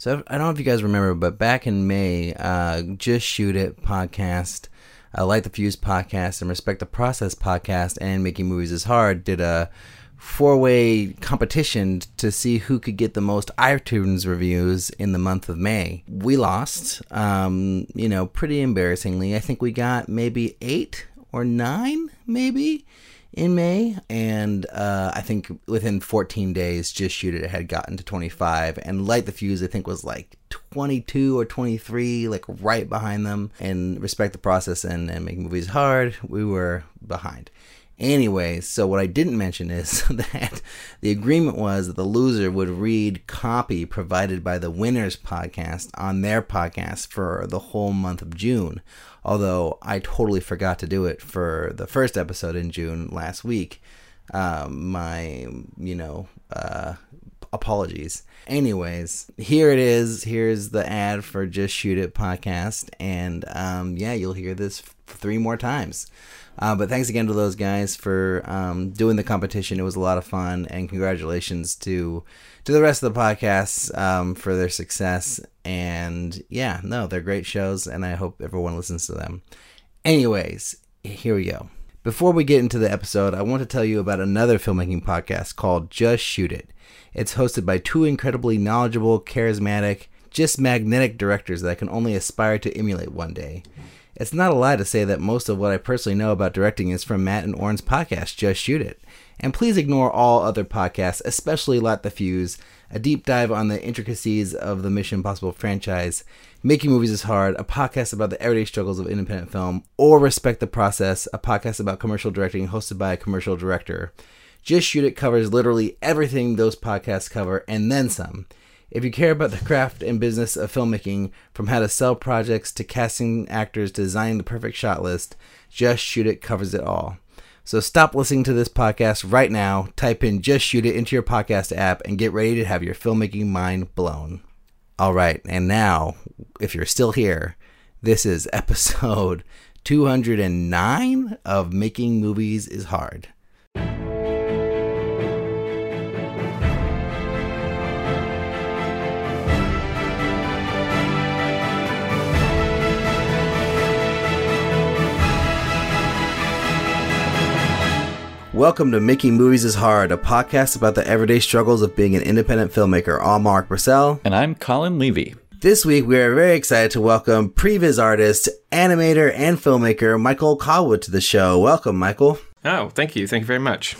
So I don't know if you guys remember, but back in May, uh, Just Shoot It podcast, uh, Light the Fuse podcast, and Respect the Process podcast, and Making Movies is Hard did a four-way competition to see who could get the most iTunes reviews in the month of May. We lost, um, you know, pretty embarrassingly. I think we got maybe eight or nine, maybe in May, and uh, I think within 14 days, Just Shoot It had gotten to 25, and Light the Fuse I think was like 22 or 23, like right behind them. And Respect the Process and, and Make Movies Hard, we were behind. Anyway, so what I didn't mention is that the agreement was that the loser would read copy provided by the winners podcast on their podcast for the whole month of June. Although I totally forgot to do it for the first episode in June last week. Um, my, you know, uh, apologies. Anyways, here it is. Here's the ad for Just Shoot It podcast. And um, yeah, you'll hear this three more times. Uh, but thanks again to those guys for um, doing the competition. It was a lot of fun, and congratulations to to the rest of the podcasts um, for their success. And yeah, no, they're great shows, and I hope everyone listens to them. Anyways, here we go. Before we get into the episode, I want to tell you about another filmmaking podcast called Just Shoot It. It's hosted by two incredibly knowledgeable, charismatic, just magnetic directors that I can only aspire to emulate one day. It's not a lie to say that most of what I personally know about directing is from Matt and Oren's podcast, Just Shoot It. And please ignore all other podcasts, especially Light the Fuse, a deep dive on the intricacies of the Mission Impossible franchise, Making Movies is Hard, a podcast about the everyday struggles of independent film, or Respect the Process, a podcast about commercial directing hosted by a commercial director. Just Shoot It covers literally everything those podcasts cover and then some. If you care about the craft and business of filmmaking, from how to sell projects to casting actors to designing the perfect shot list, Just Shoot It covers it all. So stop listening to this podcast right now, type in Just Shoot It into your podcast app, and get ready to have your filmmaking mind blown. All right, and now, if you're still here, this is episode 209 of Making Movies is Hard. Welcome to Making Movies is Hard, a podcast about the everyday struggles of being an independent filmmaker. I'm Alrik Bursell. And I'm Colin Levy. This week, we are very excited to welcome previs artist, animator, and filmmaker Michael Colwood to the show. Welcome, Michael. Oh, thank you. Thank you very much.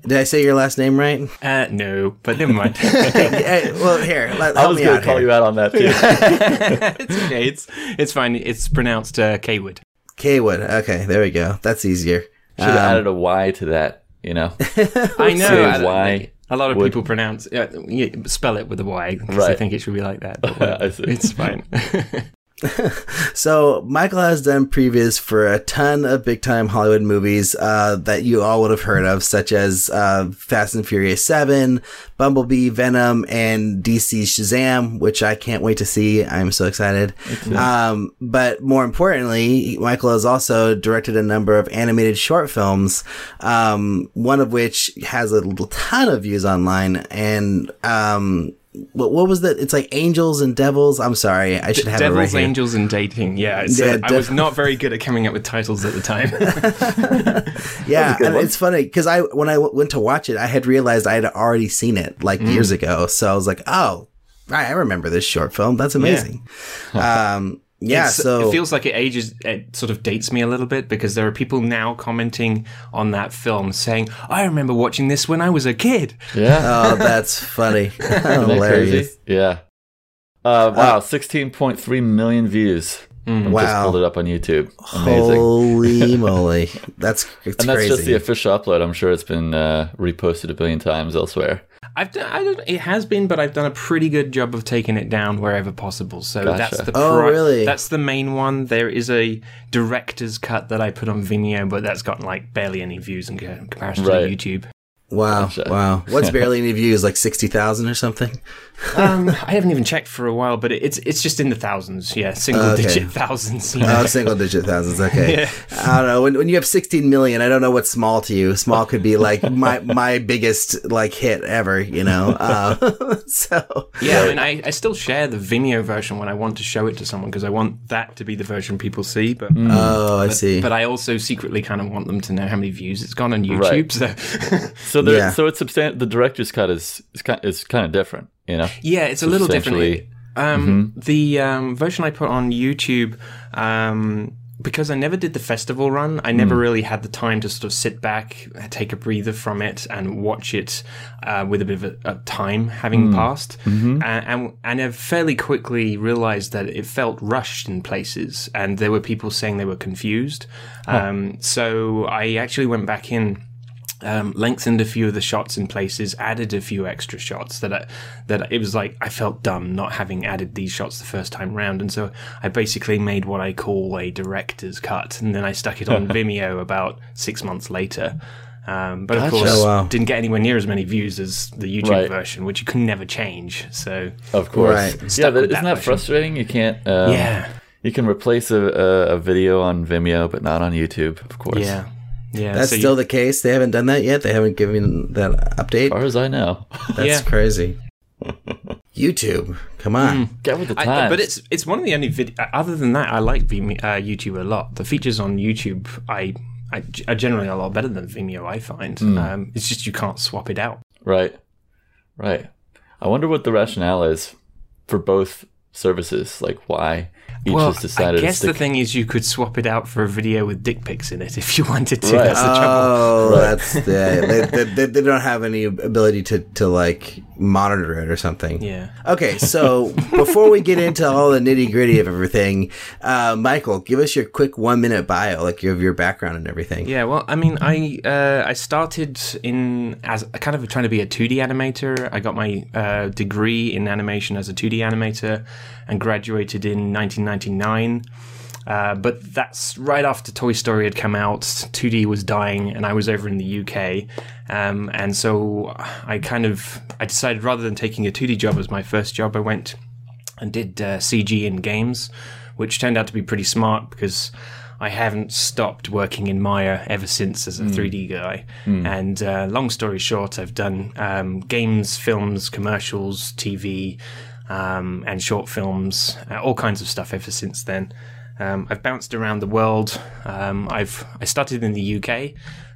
Did I say your last name right? Uh, no, but never mind. Hey, well, here, let, I was going to call here. you out on that too. it's okay. It's it's fine. It's pronounced uh, Kwood. Kaywood. Okay, there we go. That's easier. Should have added a Y to that, you know. I know. Why? A lot of would. people pronounce uh, yeah, spell it with a Y because they think it should be like that. But whatever. I see. it's fine. So Michael has done previs for a ton of big time Hollywood movies uh, that you all would have heard of, such as uh, Fast and Furious Seven, Bumblebee, Venom, and DC Shazam, which I can't wait to see. I'm so excited. Um, but more importantly, Michael has also directed a number of animated short films, um, one of which has a ton of views online, and um, what, what was that? It's like Angels and Devils. I'm sorry, I should have it right Devils, here. angels, and dating. Yeah, so Yeah, I was not very good at coming up with titles at the time. Yeah, and one. it's funny because I when I w- went to watch it, I had realized I had already seen it like Mm. years ago. So I was like, oh, right, I remember this short film. That's amazing. um, yeah, It's- so it feels like it ages. It sort of dates me a little bit because there are people now commenting on that film saying, "I remember watching this when I was a kid." Yeah. oh, that's funny, Isn't that hilarious. crazy? Yeah. Uh, wow, 16.3 million views. I Just Wow. pulled it up on YouTube. Amazing. Holy moly, that's it's and that's crazy. just the official upload. I'm sure it's been uh, reposted a billion times elsewhere. I've done, I don't, it has been, but I've done a pretty good job of taking it down wherever possible. So Gotcha. that's the Oh, really? That's the main one. There is a director's cut that I put on Vimeo, but that's got like barely any views in comparison Right. to YouTube. Wow, wow. What's barely any views? Like sixty thousand or something? Um, I haven't even checked for a while, but it- it's it's just in the thousands. Yeah, single Okay. digit thousands. You know? Oh, single digit thousands. Okay. Yeah. I don't know. When, when you have 16 million, I don't know what's small to you. Small could be like my my biggest like hit ever. You know. Uh, so Yeah, I mean, I, I still share the Vimeo version when I want to show it to someone because I want that to be the version people see. But oh, I see. but I also secretly kind of want them to know how many views it's gone on YouTube. So So there, Yeah. so it's substan- The director's cut is is kind, is kind of different, you know. yeah, it's a little different. Um, The um, version I put on YouTube, um, because I never did the festival run, I never really had the time to sort of sit back, take a breather from it, and watch it uh, with a bit of a, a time having passed. And, and and I fairly quickly realized that it felt rushed in places, and there were people saying they were confused. Um, so I actually went back in um, lengthened a few of the shots in places, added a few extra shots that I, that it was like I felt dumb not having added these shots the first time round, and so I basically made what I call a director's cut, and then I stuck it on Vimeo about six months later. Um, but of Gotcha. course, Oh, wow. didn't get anywhere near as many views as the YouTube Right. version, which you can never change. So Of course. Right. Yeah, Stuck that, with isn't that that frustrating? You can't. Um, yeah, You can replace a, a, a video on Vimeo, but not on YouTube, of course. yeah, yeah. That's so you- still the case. They haven't done that yet. They haven't given that update. As far as I know. That's Yeah. crazy. YouTube, come on. Get with the I- times. but it's it's one of the only vid- other than that I like Vimeo, uh, YouTube a lot. The features on YouTube I, I are generally a lot better than Vimeo. I find um, it's just you can't swap it out. right. Right. I wonder what the rationale is for both services. Like why each well, has decided I guess to stick. the thing is you could swap it out for a video with dick pics in it if you wanted to. Right. That's the trouble. Oh, Right. that's yeah. They, they, they, they don't have any ability to, to like monitor it or something. Yeah. Okay, so before we get into all the nitty gritty of everything, uh, Michael, give us your quick one minute bio, like your your background and everything. Yeah, well, I mean, I uh, I started in as kind of trying to be a 2D animator. I got my uh, degree in animation as a 2D animator and graduated in 1999. Uh, but that's right after Toy Story had come out. 2D was dying, and I was over in the UK, um, and so I kind of I decided rather than taking a 2D job as my first job, I went and did uh, CG in games, which turned out to be pretty smart because I haven't stopped working in Maya ever since as a 3D guy. And uh, long story short, I've done um, games, films, commercials, TV, um, and short films, uh, all kinds of stuff ever since then. Um, I've bounced around the world. Um, I've I started in the UK.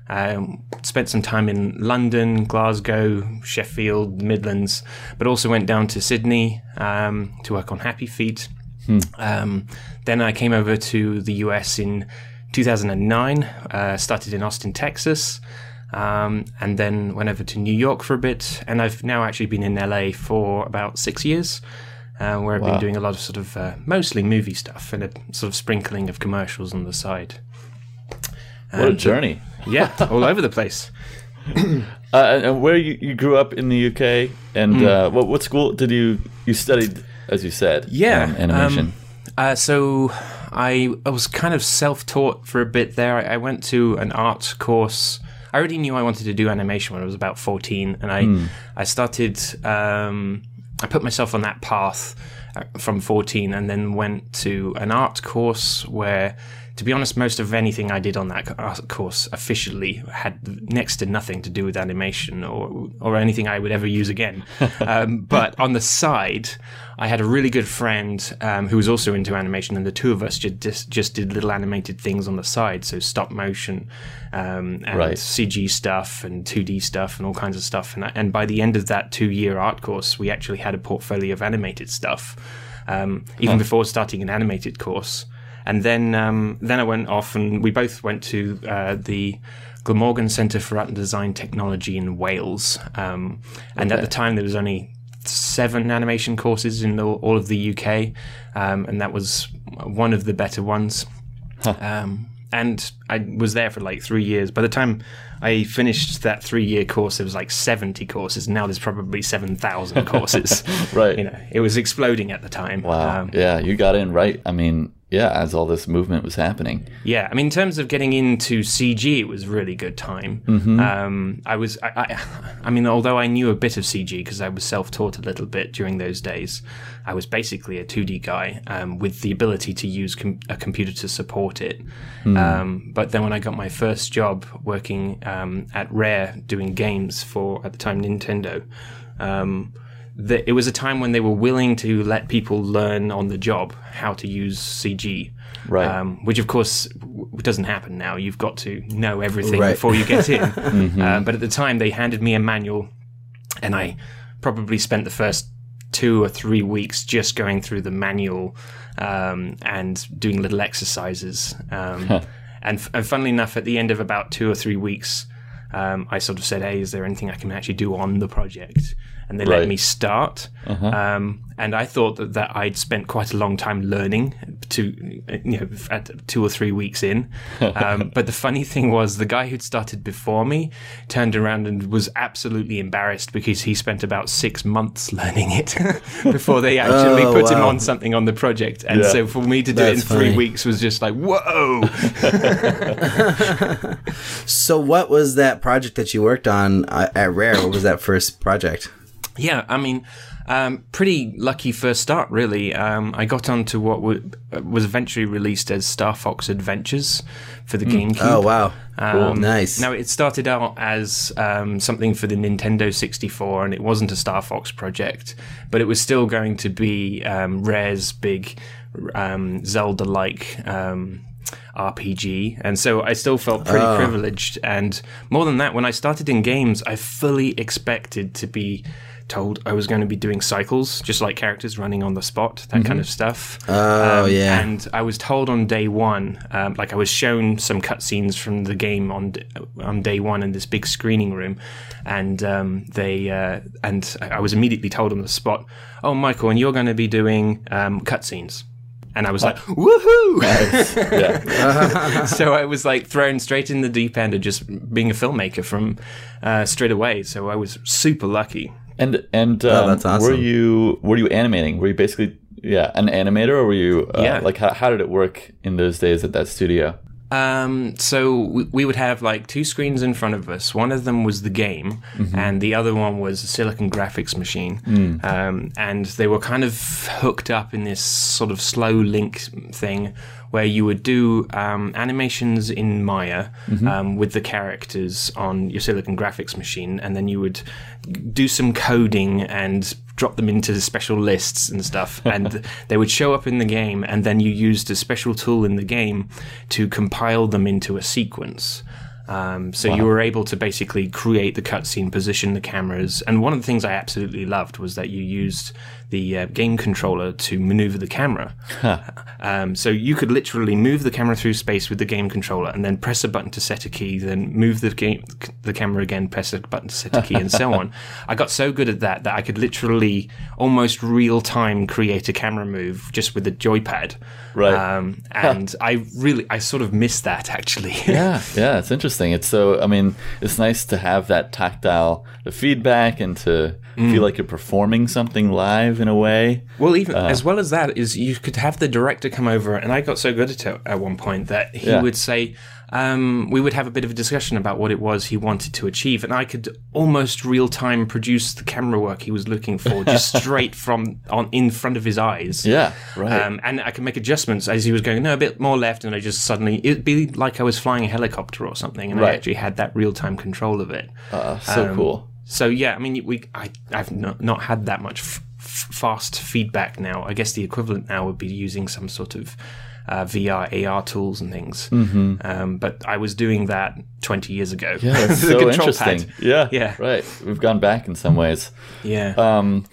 Um, spent some time in London, Glasgow, Sheffield, the Midlands, but also went down to Sydney um, to work on Happy Feet. Um, then I came over to the US in 2009, uh, started in Austin, Texas, um, and then went over to New York for a bit. And I've now actually been in LA for about six years, uh, where I've Wow. been doing a lot of sort of uh, mostly movie stuff and a sort of sprinkling of commercials on the side. what a journey. Yeah, all over the place. Uh, and where you, you grew up in the UK, and Hmm. uh, what what school did you you studied? As you said, Yeah, um, animation. um, Uh, so I, I was kind of self-taught for a bit there. I, I went to an art course. I already knew I wanted to do animation when I was about 14, and I I started. Um, I put myself on that path uh, from 14, and then went to an art course where. To be honest, most of anything I did on that course officially had next to nothing to do with animation or or anything I would ever use again. um, but on the side, I had a really good friend um, who was also into animation, and the two of us just just did little animated things on the side, so stop motion um, and Right. CG stuff and 2D stuff and all kinds of stuff. And, and by the end of that two year art course, we actually had a portfolio of animated stuff, um, even before starting an animated course. And then um, then I went off, and we both went to uh, the Glamorgan Centre for Art and Design Technology in Wales. Um, and at the time, there was only seven animation courses in all, all of the UK, um, and that was one of the better ones. Um, and I was there for like three years. By the time I finished that three-year course, there was like seventy courses. Now there's probably seven thousand courses. Right. You know, it was exploding at the time. Wow. Um, yeah, you got in right. I mean, yeah, as all this movement was happening. Yeah, I mean, in terms of getting into CG, it was a really good time. Um, I was, I, I, I mean, although I knew a bit of CG because I was self-taught a little bit during those days, I was basically a 2D guy um, with the ability to use com- a computer to support it. Um, but then when I got my first job working um, at Rare doing games for at the time Nintendo. Um, that it was a time when they were willing to let people learn on the job how to use CG. Right. Um, which, of course, w- doesn't happen now. You've got to know everything Right. before you get in. Uh, but at the time, they handed me a manual, and I probably spent the first two or three weeks just going through the manual um, and doing little exercises. Um, and, f- and funnily enough, at the end of about two or three weeks, um, I sort of said, "Hey, is there anything I can actually do on the project?" And they Right. let me start. Um, and I thought that, that I'd spent quite a long time learning to, you know, at two or three weeks in. Um, but the funny thing was, the guy who'd started before me turned around and was absolutely embarrassed because he spent about six months learning it before they actually Oh, put him on something on the project. And Yeah. so for me to do it in That's three weeks was just like, whoa. So, what was that project that you worked on uh, at Rare? What was that first project? Yeah, I mean, um, pretty lucky first start, really. Um, I got onto what w- was eventually released as Star Fox Adventures for the GameCube. Oh, wow. Um, Nice. Now, it started out as um, something for the Nintendo 64, and it wasn't a Star Fox project, but it was still going to be um, Rare's big um, Zelda like. Um, RPG, and so I still felt pretty Oh. privileged. And more than that, when I started in games, I fully expected to be told I was going to be doing cycles, just like characters running on the spot, that kind of stuff. Oh, yeah. And I was told on day one, um, like I was shown some cutscenes from the game on on day one in this big screening room, and um, they uh, and I was immediately told on the spot, "Oh, Michael, and you're going to be doing um, cutscenes." And I was like, "Woohoo!" yeah. so I was like thrown straight in the deep end of just being a filmmaker from uh, straight away. So I was super lucky. And and um, Oh, that's awesome. were you were you animating? Were you basically yeah an animator, or were you uh, Yeah. like how, how did it work in those days at that studio? Um, so we, we would have like two screens in front of us. One of them was the game, and the other one was a Silicon graphics machine. Um, and they were kind of hooked up in this sort of slow link thing where you would do um, animations in Maya um, with the characters on your Silicon graphics machine, and then you would do some coding and drop them into special lists and stuff, and they would show up in the game, and then you used a special tool in the game to compile them into a sequence. Um, so you were able to basically create the cutscene, position the cameras, and one of the things I absolutely loved was that you used the uh, game controller to maneuver the camera. Um, so you could literally move the camera through space with the game controller, and then press a button to set a key, then move the game the camera again, press a button to set a key, and so on. I got so good at that that I could literally almost real time create a camera move just with the joypad. Right. Um, and I really, I sort of missed that actually. yeah, yeah, it's interesting. It's so I mean, it's nice to have that tactile the feedback and to Mm. feel like you're performing something live in a way. Well, even as well as that is you could have the director come over, and I got so good at it at one point that he Yeah. would say, um, we would have a bit of a discussion about what it was he wanted to achieve, and I could almost real time produce the camera work he was looking for, just straight from on in front of his eyes. Yeah, right. Um, and I could make adjustments as he was going, no, a bit more left, and I just suddenly, it'd be like I was flying a helicopter or something, and I actually had that real time control of it. Uh, so um, cool. So yeah, I mean, we I I've not, not had that much f- fast feedback now. I guess the equivalent now would be using some sort of uh, VR AR tools and things. Mm-hmm. Um, but I was doing that 20 years ago. Yeah, that's so interesting. pad. Yeah, Yeah. right. We've gone back in some ways. Yeah. Um,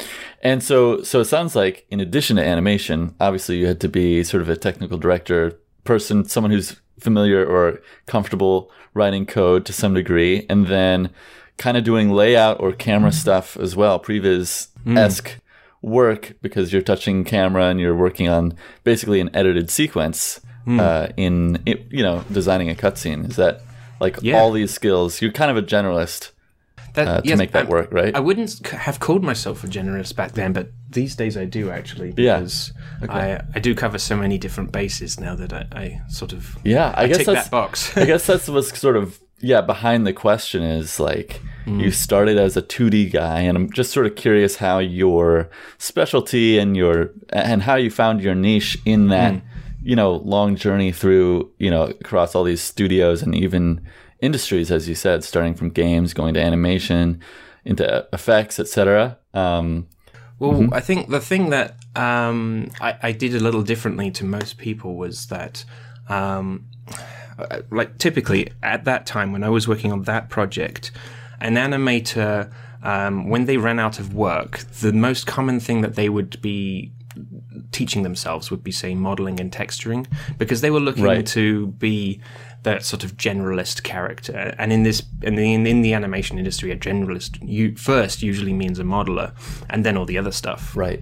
and so, so it sounds like in addition to animation, obviously you had to be sort of a technical director person, someone who's familiar or comfortable writing code to some degree, and then kind of doing layout or camera stuff as well, previs esque work because you're touching camera and you're working on basically an edited sequence uh, in, it, you know, designing a cutscene. Is that like Yeah. all these skills? You're kind of a generalist That- uh, to yes, make that I- work, right? I wouldn't have called myself a generalist back then, but these days I do actually Yeah. because I I do cover so many different bases now that I, I sort of Yeah, I, I guess that's that box. I guess that's what's sort of yeah behind the question is like you started as a 2D guy, and I'm just sort of curious how your specialty and your and how you found your niche in that you know long journey through you know across all these studios and even industries, as you said, starting from games, going to animation, into effects, etc. Um, Well, I think the thing that um, I, I did a little differently to most people was that, um, like, typically at that time when I was working on that project, an animator, um, when they ran out of work, the most common thing that they would be teaching themselves would be, say, modeling and texturing, because they were looking Right. to be that sort of generalist character. And in this, in the, in the animation industry, a generalist you, first usually means a modeler, and then all the other stuff. right.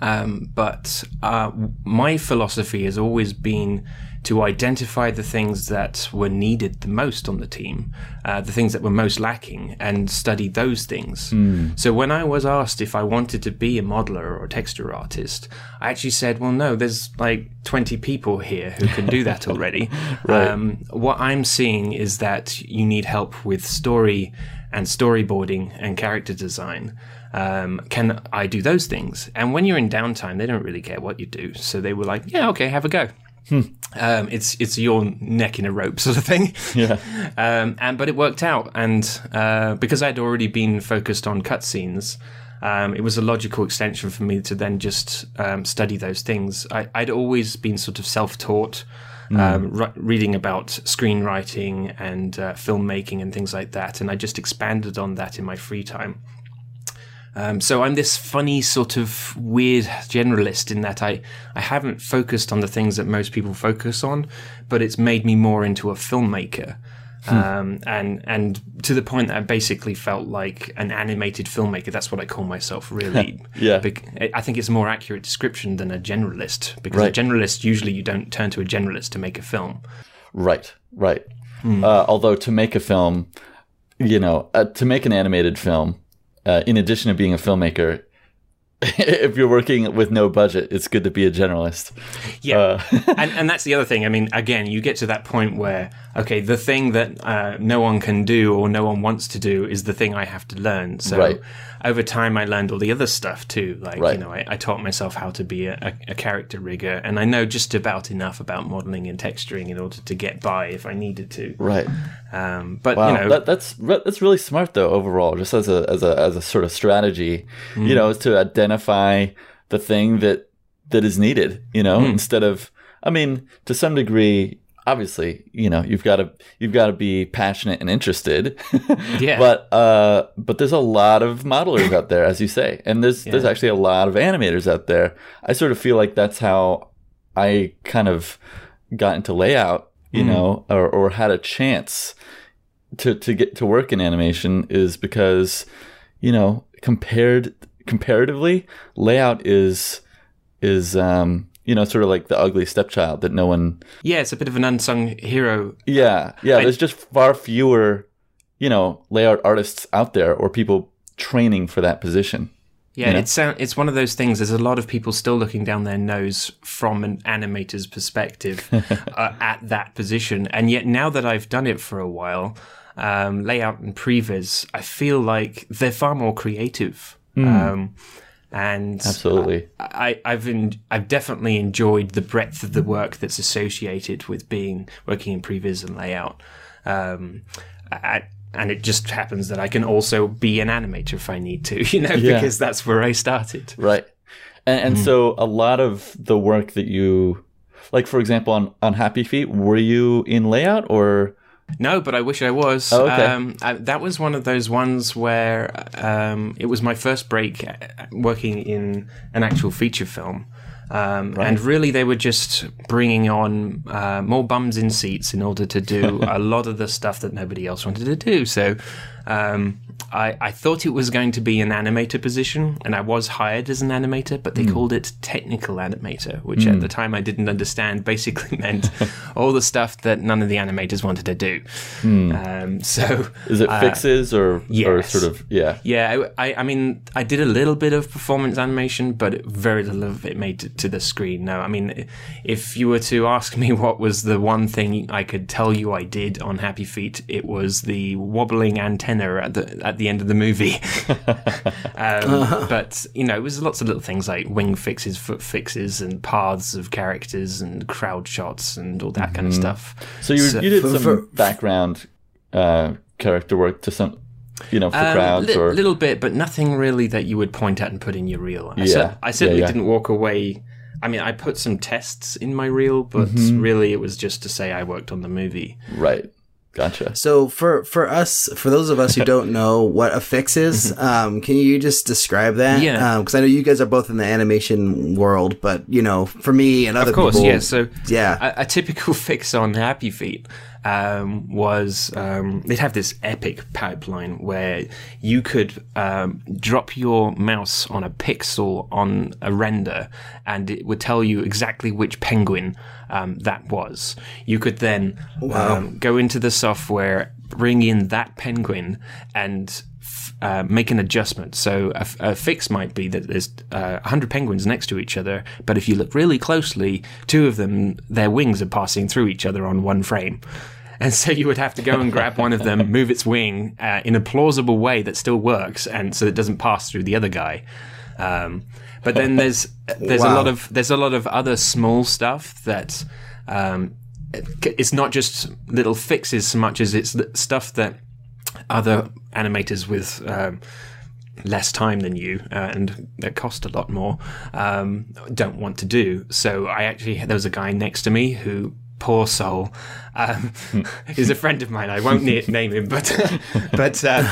Um, but uh, my philosophy has always been to identify the things that were needed the most on the team, uh, the things that were most lacking, and study those things. So when I was asked if I wanted to be a modeler or a texture artist, I actually said, "Well, no. There's like 20 people here who can do that already. um, what I'm seeing is that you need help with story and storyboarding and character design." um, can I do those things? And when you're in downtime, they don't really care what you do. So they were like, yeah, okay, have a go. Um, it's it's your neck in a rope sort of thing. Yeah. Um, and but it worked out, and uh, because I'd already been focused on cutscenes, um, it was a logical extension for me to then just um, study those things. I, I'd always been sort of self-taught, um, ri- reading about screenwriting and uh, filmmaking and things like that, and I just expanded on that in my free time. Um, so I'm this funny sort of weird generalist in that I, I haven't focused on the things that most people focus on, but it's made me more into a filmmaker. Um, and and to the point that I basically felt like an animated filmmaker. That's what I call myself, really. Yeah. Bec- I think it's a more accurate description than a generalist because Right. a generalist usually you don't turn to a generalist to make a film. Right, right. Uh, although to make a film, you know, uh, to make an animated film, uh, in addition to being a filmmaker, if you're working with no budget, it's good to be a generalist. Yeah, Uh, and and that's the other thing. I mean, again, you get to that point where okay, the thing that uh, no one can do or no one wants to do is the thing I have to learn. So Right. over time, I learned all the other stuff too. Like you know, I, I taught myself how to be a, a, character rigger, and I know just about enough about modeling and texturing in order to get by if I needed to. Right. Um, but Wow, you know, that, that's that's really smart though. Overall, just as a as a as a sort of strategy, Mm. you know, is to identify the thing that that is needed. You know, Mm. instead of, I mean, to some degree, obviously, you know, you've got to you've got to be passionate and interested. Yeah. But uh, but there's a lot of modelers out there, as you say, and there's there's actually a lot of animators out there. I sort of feel like that's how I kind of got into layout, you Mm-hmm. know, or, or had a chance to, to get to work in animation is because, you know, compared comparatively, layout is is um, you know, sort of like the ugly stepchild that no one yeah, it's a bit of an unsung hero. Yeah, yeah, I- there's just far fewer, you know, layout artists out there or people training for that position. Yeah, know? it's uh, it's one of those things. There's a lot of people still looking down their nose from an animator's perspective uh, at that position, and yet now that I've done it for a while, um, layout and previs, I feel like they're far more creative. Um, and Absolutely. I, I've en- I've definitely enjoyed the breadth of the work that's associated with being working in previs and layout. Um, I, and it just happens that I can also be an animator if I need to, you know, Yeah. because that's where I started. Right. And, and so a lot of the work that you like for example on on Happy Feet, were you in layout or No, but I wish I was. Oh, okay. um, I, that was one of those ones where um, it was my first break uh, working in an actual feature film. Um, And really, they were just bringing on uh, more bums in seats in order to do a lot of the stuff that nobody else wanted to do. So Um, I, I thought it was going to be an animator position, and I was hired as an animator, but they called it technical animator, which at the time I didn't understand. Basically meant all the stuff that none of the animators wanted to do. Um, so Is it fixes or or sort of yeah? yeah, I, I mean, I did a little bit of performance animation, but very little of it made it to the screen. No, I mean, if you were to ask me what was the one thing I could tell you I did on Happy Feet, it was the wobbling antenna at the at the end of the movie. um, but you know, it was lots of little things like wing fixes, foot fixes, and paths of characters, and crowd shots, and all that kind of stuff. So you So- you did for- some for- background uh, character work to some, you know, for Um, crowds li- or little bit, but nothing really that you would point at and put in your reel. I, Yeah. cer- I certainly Yeah, yeah. didn't walk away. I mean, I put some tests in my reel, but Mm-hmm. really it was just to say I worked on the movie. right. Gotcha. So for for us, for those of us who don't know what a fix is, um, can you just describe that? Yeah. Because I know you guys are both in the animation world, but you know, for me and other Of course, people, yeah. So yeah. a, a typical fix on Happy Feet um, was um, they'd have this epic pipeline where you could um, drop your mouse on a pixel on a render, and it would tell you exactly which penguin um, that was. You could then um, go into the software, bring in that penguin, and uh, make an adjustment. So a, a fix might be that there's uh, 100 penguins next to each other, but if you look really closely, two of them, their wings are passing through each other on one frame. And so you would have to go and grab one of them, move its wing uh, in a plausible way that still works, and so it doesn't pass through the other guy. Um, but then there's there's a lot of there's a lot of other small stuff that um, it's not just little fixes so much as it's stuff that other animators with um, less time than you uh, and that cost a lot more um, don't want to do. So I actually there was a guy next to me who. Poor soul, um, is a friend of mine. I won't na- name him, but but uh,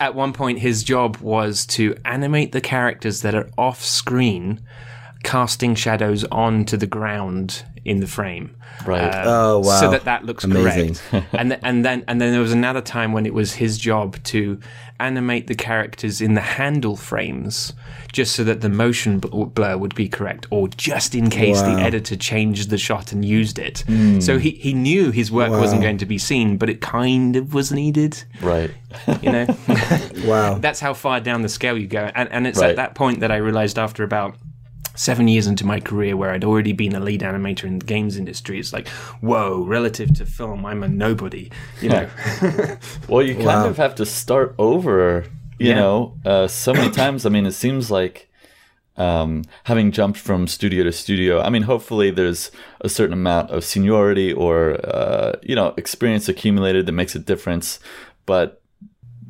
at one point his job was to animate the characters that are off screen, casting shadows onto the ground in the frame. Right. Um, oh wow. So that that looks Amazing. correct. and th- and then and then there was another time when it was his job to animate the characters in the handle frames, just so that the motion bl- blur would be correct, or just in case the editor changed the shot and used it. Hmm. So he he knew his work wasn't going to be seen, but it kind of was needed. right. You know. wow. that's how far down the scale you go. And, and it's Right. at that point that I realized after about seven years into my career where I'd already been a lead animator in the games industry, it's like, whoa, relative to film, I'm a nobody, you know? Well, you kind Wow. of have to start over, you Yeah. know, uh, so many times. I mean, it seems like um, having jumped from studio to studio. I mean, hopefully there's a certain amount of seniority or uh, you know experience accumulated that makes a difference, but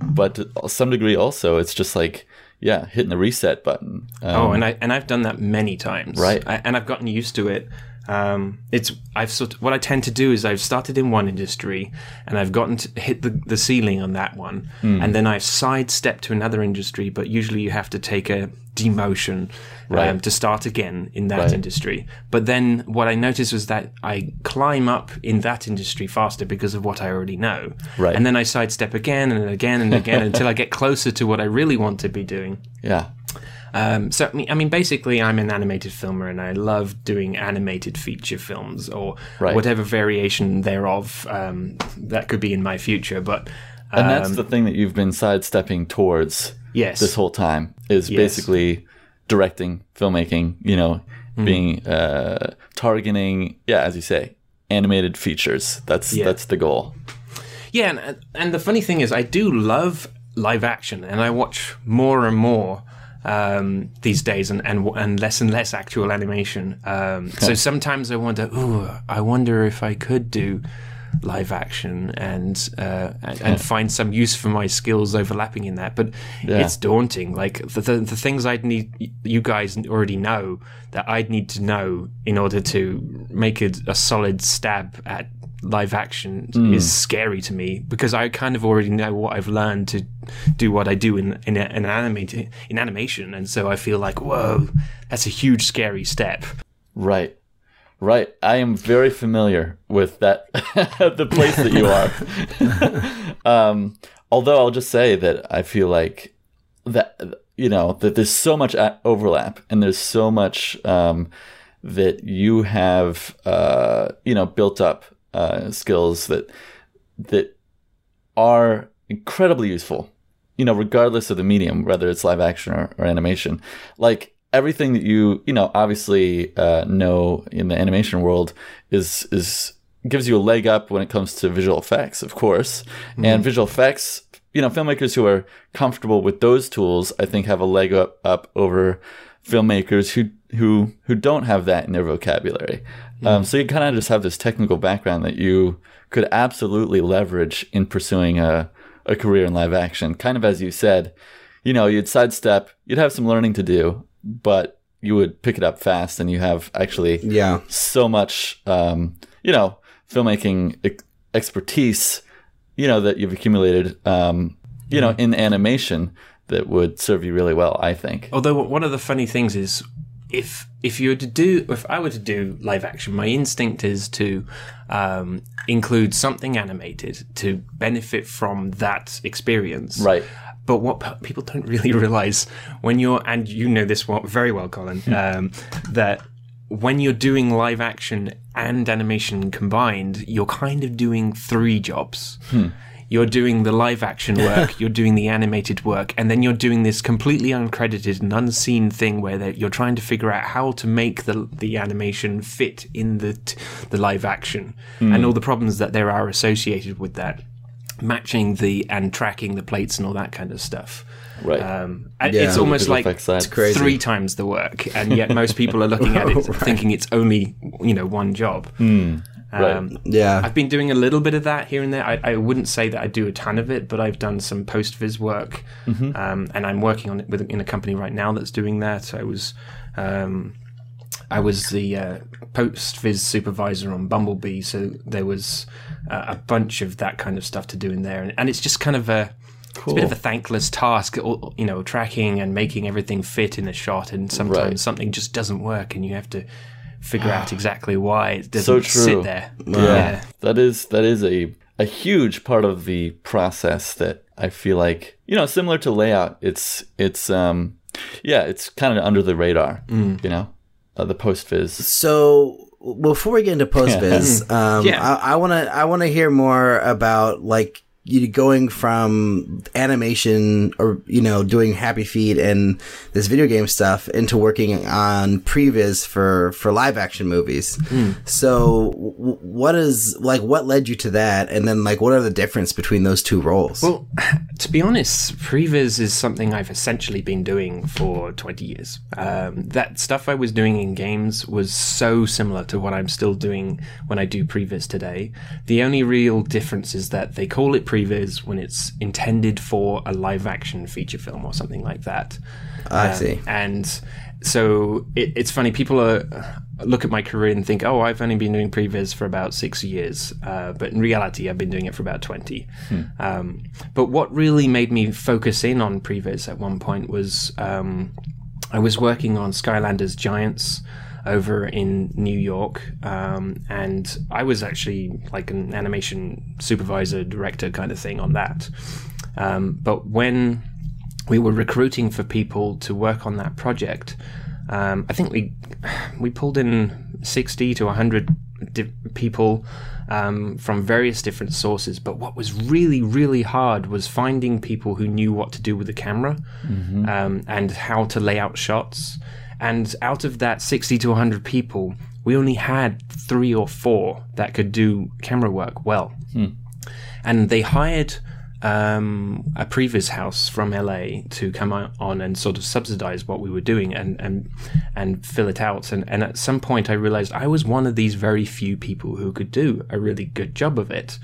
but to some degree also it's just like yeah, hitting the reset button. Um, oh, and I and I've done that many times, Right. I, and I've gotten used to it. Um, it's I've sort of, what I tend to do is I've started in one industry and I've gotten to hit the, the ceiling on that one, Hmm. and then I've sidestepped to another industry. But usually you have to take a demotion um, to start again in that Right. industry. But then what I noticed was that I climb up in that industry faster because of what I already know, Right. and then I sidestep again and again and again until I get closer to what I really want to be doing. yeah, Um, so, I mean, basically, I'm an animated filmer, and I love doing animated feature films or Right. whatever variation thereof um, that could be in my future. But and that's um, the thing that you've been sidestepping towards. yes, this whole time is Yes. basically directing, filmmaking, you know, Hmm. being uh, targeting, yeah, as you say, animated features. That's Yeah. that's the goal. yeah, and, and the funny thing is, I do love live action, and I watch more and more um, these days, and, and and less and less actual animation. Um, so sometimes I wonder, ooh, I wonder if I could do live action and uh, and, and find some use for my skills overlapping in that. But Yeah. it's daunting. Like the, the the things I'd need, you guys already know that I'd need to know in order to make a, a solid stab at live action is scary to me because I kind of already know what I've learned to do what I do in in, in animate in animation, and so I feel like whoa, that's a huge scary step. Right. Right. I am very familiar with that, the place that you are. um, although I'll just say that I feel like that, you know, that there's so much overlap and there's so much um, that you have, uh, you know, built up uh, skills that, that are incredibly useful, you know, regardless of the medium, whether it's live action or, or animation. Like, everything that you you know obviously uh, know in the animation world is is gives you a leg up when it comes to visual effects, of course, mm-hmm. and visual effects. You know, filmmakers who are comfortable with those tools, I think, have a leg up, up over filmmakers who who who don't have that in their vocabulary. Mm-hmm. Um, so you kind of just have this technical background that you could absolutely leverage in pursuing a a career in live action. Kind of as you said, you know, you'd sidestep, you'd have some learning to do, but you would pick it up fast and you have actually yeah. so much um, you know filmmaking ex- expertise you know that you've accumulated um, you know in animation that would serve you really well i think. Although one of the funny things is if if you were to do if i were to do live action my instinct is to um, include something animated to benefit from that experience. Right but what people don't really realize when you're, and you know this very well, Colin, hmm. um, that when you're doing live action and animation combined, you're kind of doing three jobs. Hmm. You're doing the live action work, you're doing the animated work, and then you're doing this completely uncredited and unseen thing where you're trying to figure out how to make the the animation fit in the the live action mm. and all the problems that there are associated with that matching the and tracking the plates and all that kind of stuff. Right. Um, yeah. It's almost like it's three times the work, and yet most people are looking at it right. thinking it's only you know one job. Mm. Um, yeah, I've been doing a little bit of that here and there. I, I, wouldn't say that I do a ton of it, but I've done some post viz work, mm-hmm. um, and I'm working on it with in a company right now that's doing that. I was um, I was the uh, post viz supervisor on Bumblebee, so there was uh, a bunch of that kind of stuff to do in there, and, and it's just kind of a Cool. It's a bit of a thankless task, you know, tracking and making everything fit in a shot, and sometimes right. something just doesn't work, and you have to figure out exactly why it doesn't so sit there. Yeah. yeah. that is that is a a huge part of the process that I feel like you know, similar to layout. It's it's um yeah, it's kind of under the radar, mm. you know uh, the post viz. So before we get into post viz, um, yeah. I want to I want to hear more about like you going from animation or you know doing happy feet and this video game stuff into working on previs for for live action movies. Mm. so w- what is like what led you to that? And then like what are the difference between those two roles? Well to be honest previs is something i've essentially been doing for 20 years. Um, that stuff i was doing in games was so similar to what i'm still doing when i do previs today. The only real difference is that they call it previs when it's intended for a live action feature film or something like that. I um, see. And so it, it's funny. People are look at my career and think, "Oh, I've only been doing previs for about six years," uh, but in reality, I've been doing it for about twenty. Hmm. Um, but what really made me focus in on previs at one point was um, I was working on Skylanders Giants over in New York, um, and I was actually like an animation supervisor, director kind of thing on that. Um, but when we were recruiting for people to work on that project, um, I think we we pulled in sixty to hundred di- people um, from various different sources. But what was really, really hard was finding people who knew what to do with the camera mm-hmm. um, and how to lay out shots. And out of that 60 to 100 people, we only had three or four that could do camera work well. Hmm. And they hired um, a previs house from LA to come on and sort of subsidize what we were doing and and and fill it out. And and at some point, I realized I was one of these very few people who could do a really good job of it.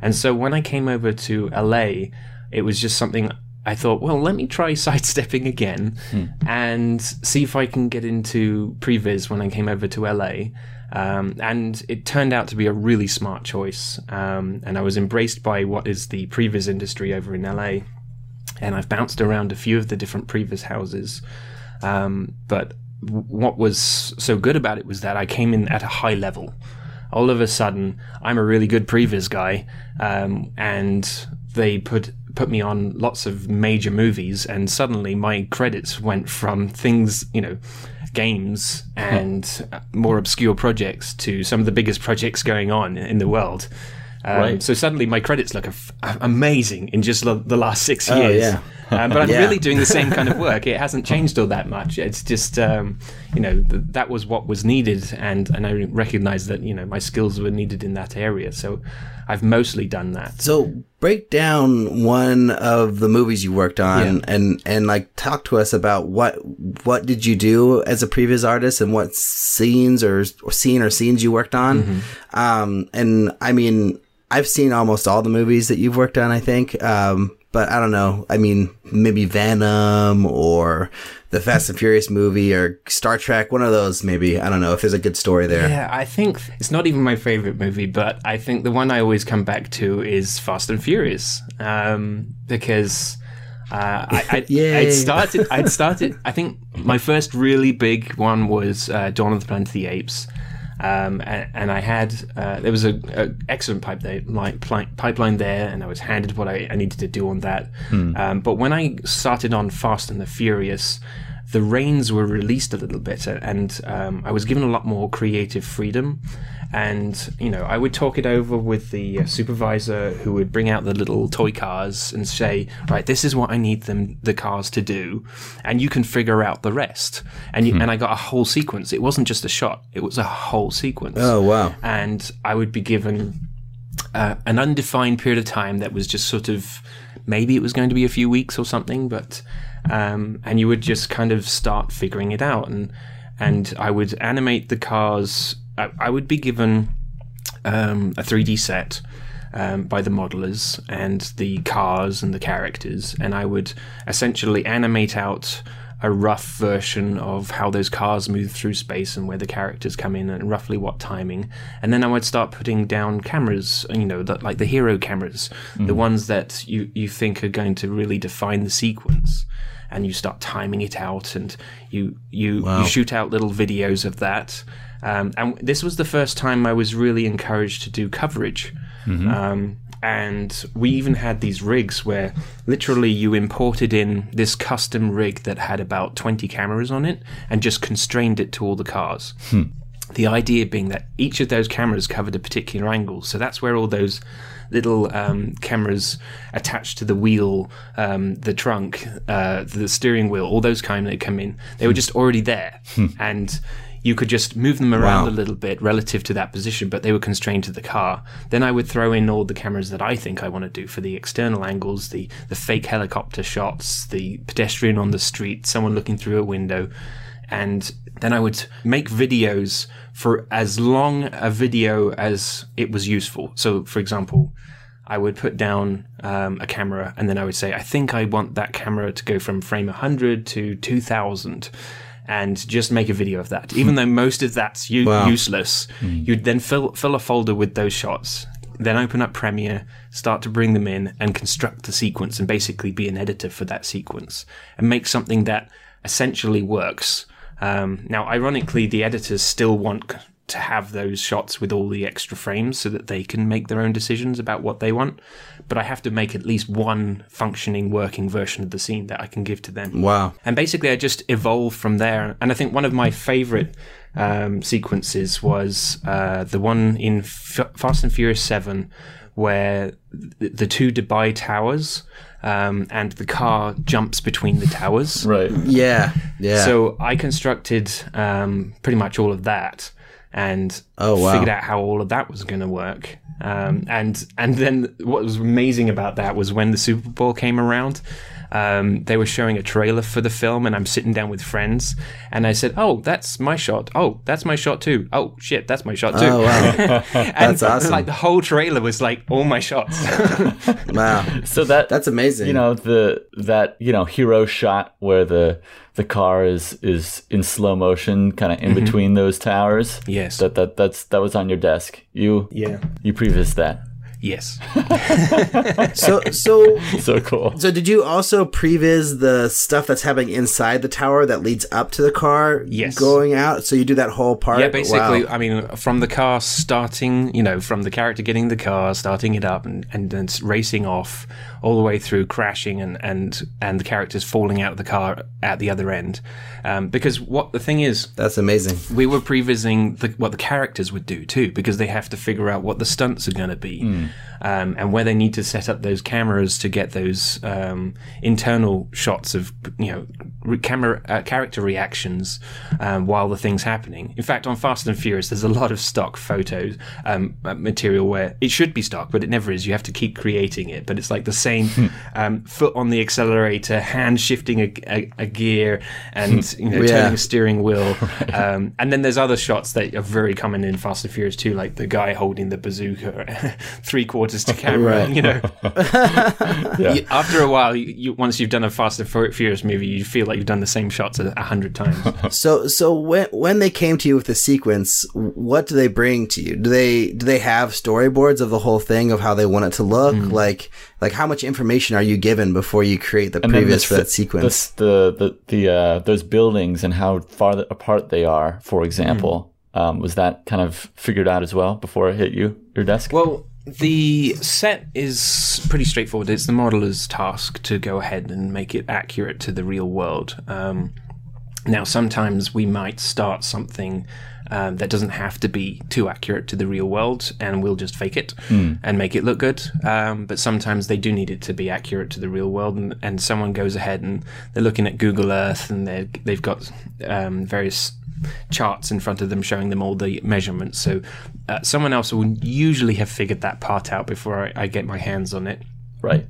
And so when I came over to LA, it was just something I thought, well, let me try sidestepping again hmm. and see if I can get into previs when I came over to LA. Um, and it turned out to be a really smart choice. Um, and I was embraced by what is the previs industry over in LA. And I've bounced around a few of the different previs houses. Um, but what was so good about it was that I came in at a high level. All of a sudden, I'm a really good previs guy, um, and they put put me on lots of major movies, and suddenly my credits went from things, you know, games and more obscure projects to some of the biggest projects going on in the world. Um, Right. So suddenly my credits look amazing in just the last six years. yeah. um, but I'm Yeah. really doing the same kind of work. It hasn't changed all that much. It's just, um, you know, th- that was what was needed, and and I recognized that you know my skills were needed in that area. So I've mostly done that. So break down one of the movies you worked on Yeah. and and like talk to us about what what did you do as a previs artist and what scenes or, or scene or scenes you worked on. Mm-hmm. Um and I mean I've seen almost all the movies that you've worked on, I think. Um but I don't know. I mean, maybe Venom or the Fast and Furious movie or Star Trek, one of those maybe. I don't know if there's a good story there. Yeah, I think it's not even my favorite movie, but I think the one I always come back to is Fast and Furious, um, because uh, I, I. I'd started. I'd started. I think my first really big one was uh, Dawn of the Planet of the Apes. Um, and, and I had uh, there was a, a excellent pipe there, like pli- pipeline there, and I was handed what I, I needed to do on that. Um, but when I started on Fast and the Furious, the reins were released a little bit, and um, I was given a lot more creative freedom. And you know, I would talk it over with the uh, supervisor, who would bring out the little toy cars and say, "Right, this is what I need them the cars to do, and you can figure out the rest." And you, and I got a whole sequence. It wasn't just a shot; it was a whole sequence. Oh wow. And I would be given uh, an undefined period of time that was just sort of maybe it was going to be a few weeks or something, but um, and you would just kind of start figuring it out, and and I would animate the cars. I, I would be given um, a 3D set. Um, by the modelers and the cars and the characters, and I would essentially animate out a rough version of how those cars move through space and where the characters come in and roughly what timing. And then I would start putting down cameras, you know, that like the hero cameras, the ones that you, you think are going to really define the sequence. And you start timing it out, and you you, you shoot out little videos of that. Um, and this was the first time I was really encouraged to do coverage. Um, and we even had these rigs where literally you imported in this custom rig that had about 20 cameras on it and just constrained it to all the cars. The idea being that each of those cameras covered a particular angle. So that's where all those little um, cameras attached to the wheel, um, the trunk, uh, the steering wheel, all those kind that come in, they were just already there. And you could just move them around Wow. a little bit relative to that position, but they were constrained to the car. Then I would throw in all the cameras that I think I want to do for the external angles, the, the fake helicopter shots, the pedestrian on the street, someone looking through a window. And then I would make videos for as long a video as it was useful. So, for example, I would put down um, a camera and then I would say, I think I want that camera to go from frame 100 to 2000 and just make a video of that. Even though most of that's u- Wow. useless, you'd then fill, fill a folder with those shots, then open up Premiere, start to bring them in and construct the sequence and basically be an editor for that sequence and make something that essentially works. Um, now, ironically, the editors still want to have those shots with all the extra frames so that they can make their own decisions about what they want. But I have to make at least one functioning, working version of the scene that I can give to them. Wow. And basically, I just evolve from there. And I think one of my favorite um, sequences was uh, the one in F- Fast and Furious 7 where the, the two Dubai towers um, and the car jumps between the towers. Right. Yeah. Yeah. So I constructed um, pretty much all of that and Oh, wow. figured out how all of that was going to work. Um, and and then what was amazing about that was when the Super Bowl came around, um, they were showing a trailer for the film, and I'm sitting down with friends, and I said, "Oh, that's my shot. Oh, that's my shot too. Oh, shit, that's my shot too." Oh, wow. and That's awesome. Like the whole trailer was like all my shots. wow. So that That's amazing. you know the that you know hero shot where the the car is is in slow motion, kind of in mm-hmm. between those towers. Yes. That that that's that was on your desk. You yeah. you previs that. Yes. So so So cool. so did you also previs the stuff that's happening inside the tower that leads up to the car? Yes. Going out. So you do that whole part. Yeah, basically, Wow. I mean, from the car starting, you know, from the character getting the car, starting it up, and and then s- racing off, all the way through crashing, and and and the characters falling out of the car at the other end. Um, because what the thing is, That's amazing. we were prevising the, what the characters would do too, because they have to figure out what the stunts are going to be, um, and where they need to set up those cameras to get those um, internal shots of you know re- camera uh, character reactions um, while the thing's happening. In fact, on Fast and Furious, there's a lot of stock photos um, uh, material where it should be stock, but it never is. You have to keep creating it, but it's like the same um, foot on the accelerator, hand shifting a, a, a gear, and you know Yeah. turning a steering wheel. Um, and then there's other shots that are very common in Fast and Furious too, like the guy holding the bazooka three quarters to camera. Right. You know, You- after a while, you, you, once you've done a Fast and Furious movie, you feel like you've done the same shots a, a hundred times. So so when when they came to you with the sequence, what do they bring to you? Do they do they have storyboards of the whole thing of how they want it to look? Mm. Like like how much information are you given before you create the And previs the- for that sequence? The the the, the uh, those buildings and how far apart they are, for example, Hmm. um, was that kind of figured out as well before it hit you your desk? Well, the set is pretty straightforward. It's the modeler's task to go ahead and make it accurate to the real world. Um, now, sometimes we might start something um, that doesn't have to be too accurate to the real world, and we'll just fake it and make it look good. Um, but sometimes they do need it to be accurate to the real world, and, and someone goes ahead and they're looking at Google Earth, and they they've got um, various charts in front of them showing them all the measurements. So uh, someone else will usually have figured that part out before I, I get my hands on it. right.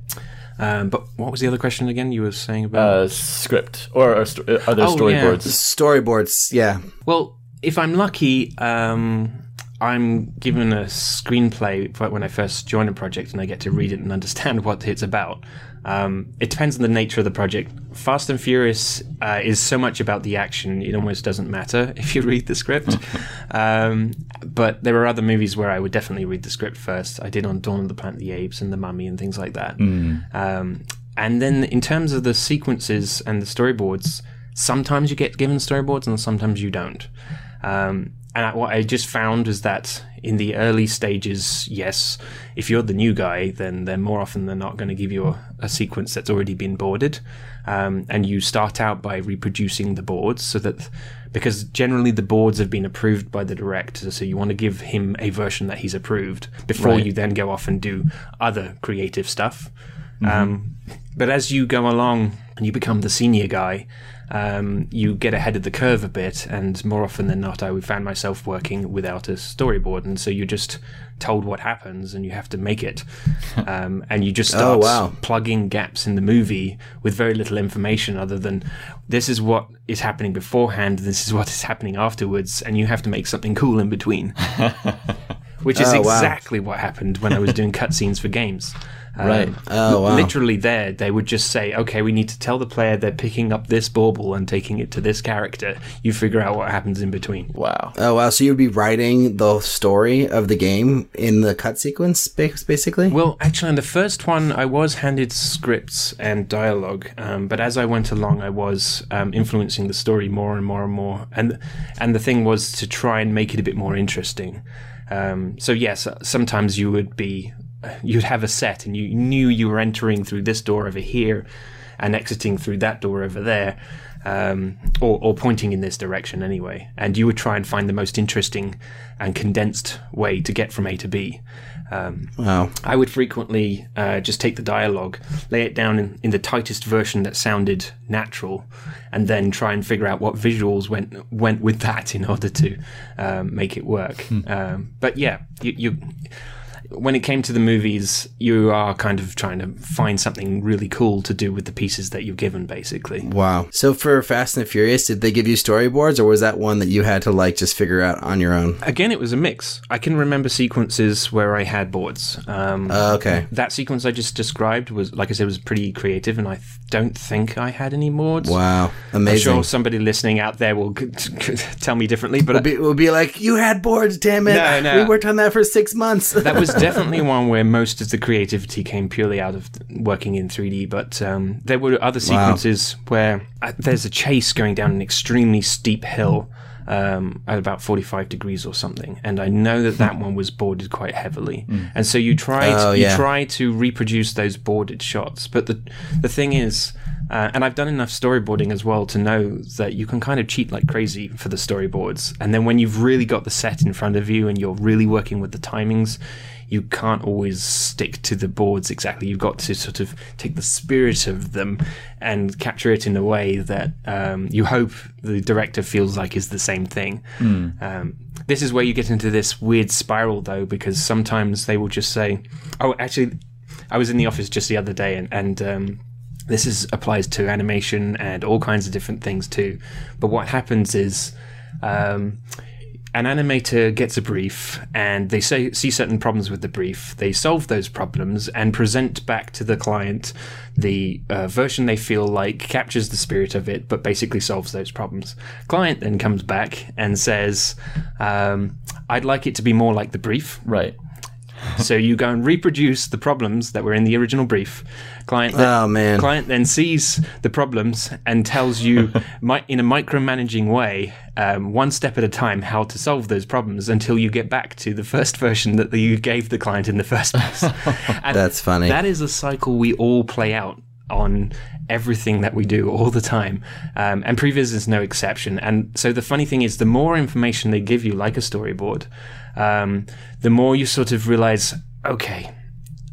Um, but what was the other question again? You were saying about. Uh, script or, or sto- are there Oh, yeah. storyboards? storyboards, yeah. Well, if I'm lucky, um, I'm given a screenplay when I first join a project and I get to read it and understand what it's about. Um, it depends on the nature of the project. Fast and Furious uh, is so much about the action, it almost doesn't matter if you read the script. um, but there are other movies where I would definitely read the script first. I did on Dawn of the Planet of the Apes and The Mummy and things like that. Um, and then in terms of the sequences and the storyboards, sometimes you get given storyboards and sometimes you don't. Um, and what I just found is that in the early stages, yes, if you're the new guy, then they're more often than not going to give you a, a sequence that's already been boarded. Um, and you start out by reproducing the boards so that, because generally the boards have been approved by the director, so you want to give him a version that he's approved before Right. you then go off and do other creative stuff. Um, but as you go along and you become the senior guy, um, you get ahead of the curve a bit, and more often than not, I found myself working without a storyboard, and so you're just told what happens, and you have to make it, um, and you just start Oh, wow. plugging gaps in the movie with very little information other than this is what is happening beforehand, this is what is happening afterwards, and you have to make something cool in between. Which is Oh, wow. exactly what happened when I was doing cutscenes for games. Um, Right. Oh, wow. Literally, there they would just say, "Okay, we need to tell the player they're picking up this bauble and taking it to this character. You figure out what happens in between." Wow. Oh wow! So you'd be writing the story of the game in the cut sequence, basically. Well, actually, in the first one, I was handed scripts and dialogue, um, but as I went along, I was um, influencing the story more and more and more. And and the thing was to try and make it a bit more interesting. Um, so yes, sometimes you would be you'd have a set, and you knew you were entering through this door over here, and exiting through that door over there. Um, or, or pointing in this direction anyway, and you would try and find the most interesting and condensed way to get from A to B. Um, wow. I would frequently uh, just take the dialogue, lay it down in, in the tightest version that sounded natural, and then try and figure out what visuals went went with that in order to um, make it work. Um, but yeah, you, you when it came to the movies, you are kind of trying to find something really cool to do with the pieces that you're given, basically. Wow. So for Fast and Furious, did they give you storyboards, or was that one that you had to like just figure out on your own? Again, it was a mix. I can remember sequences where I had boards. Um, Uh, okay. that sequence I just described was, like I said, was pretty creative, and I th- don't think I had any boards. Wow. Amazing! I'm sure somebody listening out there will tell me differently, but We'll be, we'll be like, you had boards, damn it! No, no. We worked on that for six months. that was definitely one where most of the creativity came purely out of working in 3D. But um, there were other sequences where uh, there's a chase going down an extremely steep hill um, at about 45 degrees or something. And I know that that one was boarded quite heavily. And so you try Oh, to, you yeah. try to reproduce those boarded shots. But the the thing is, uh, and I've done enough storyboarding as well to know that you can kind of cheat like crazy for the storyboards. And then when you've really got the set in front of you and you're really working with the timings, you can't always stick to the boards exactly. You've got to sort of take the spirit of them and capture it in a way that um, you hope the director feels like is the same thing. Um, this is where you get into this weird spiral, though, because sometimes they will just say, "Oh, actually, I was in the office just the other day, and, and um, this is applies to animation and all kinds of different things too. But what happens is um, an animator gets a brief and they say, see certain problems with the brief. They solve those problems and present back to the client the uh, version they feel like captures the spirit of it, but basically solves those problems. Client then comes back and says, um, "I'd like it to be more like the brief." Right. so you go and reproduce the problems that were in the original brief. Client then, Oh, man. client then sees the problems and tells you mi- in a micromanaging way, um, one step at a time, how to solve those problems until you get back to the first version that you gave the client in the first place. That's funny. That is a cycle we all play out on everything that we do all the time. Um, and Previs is no exception. And so the funny thing is, the more information they give you, like a storyboard, um, the more you sort of realize, okay,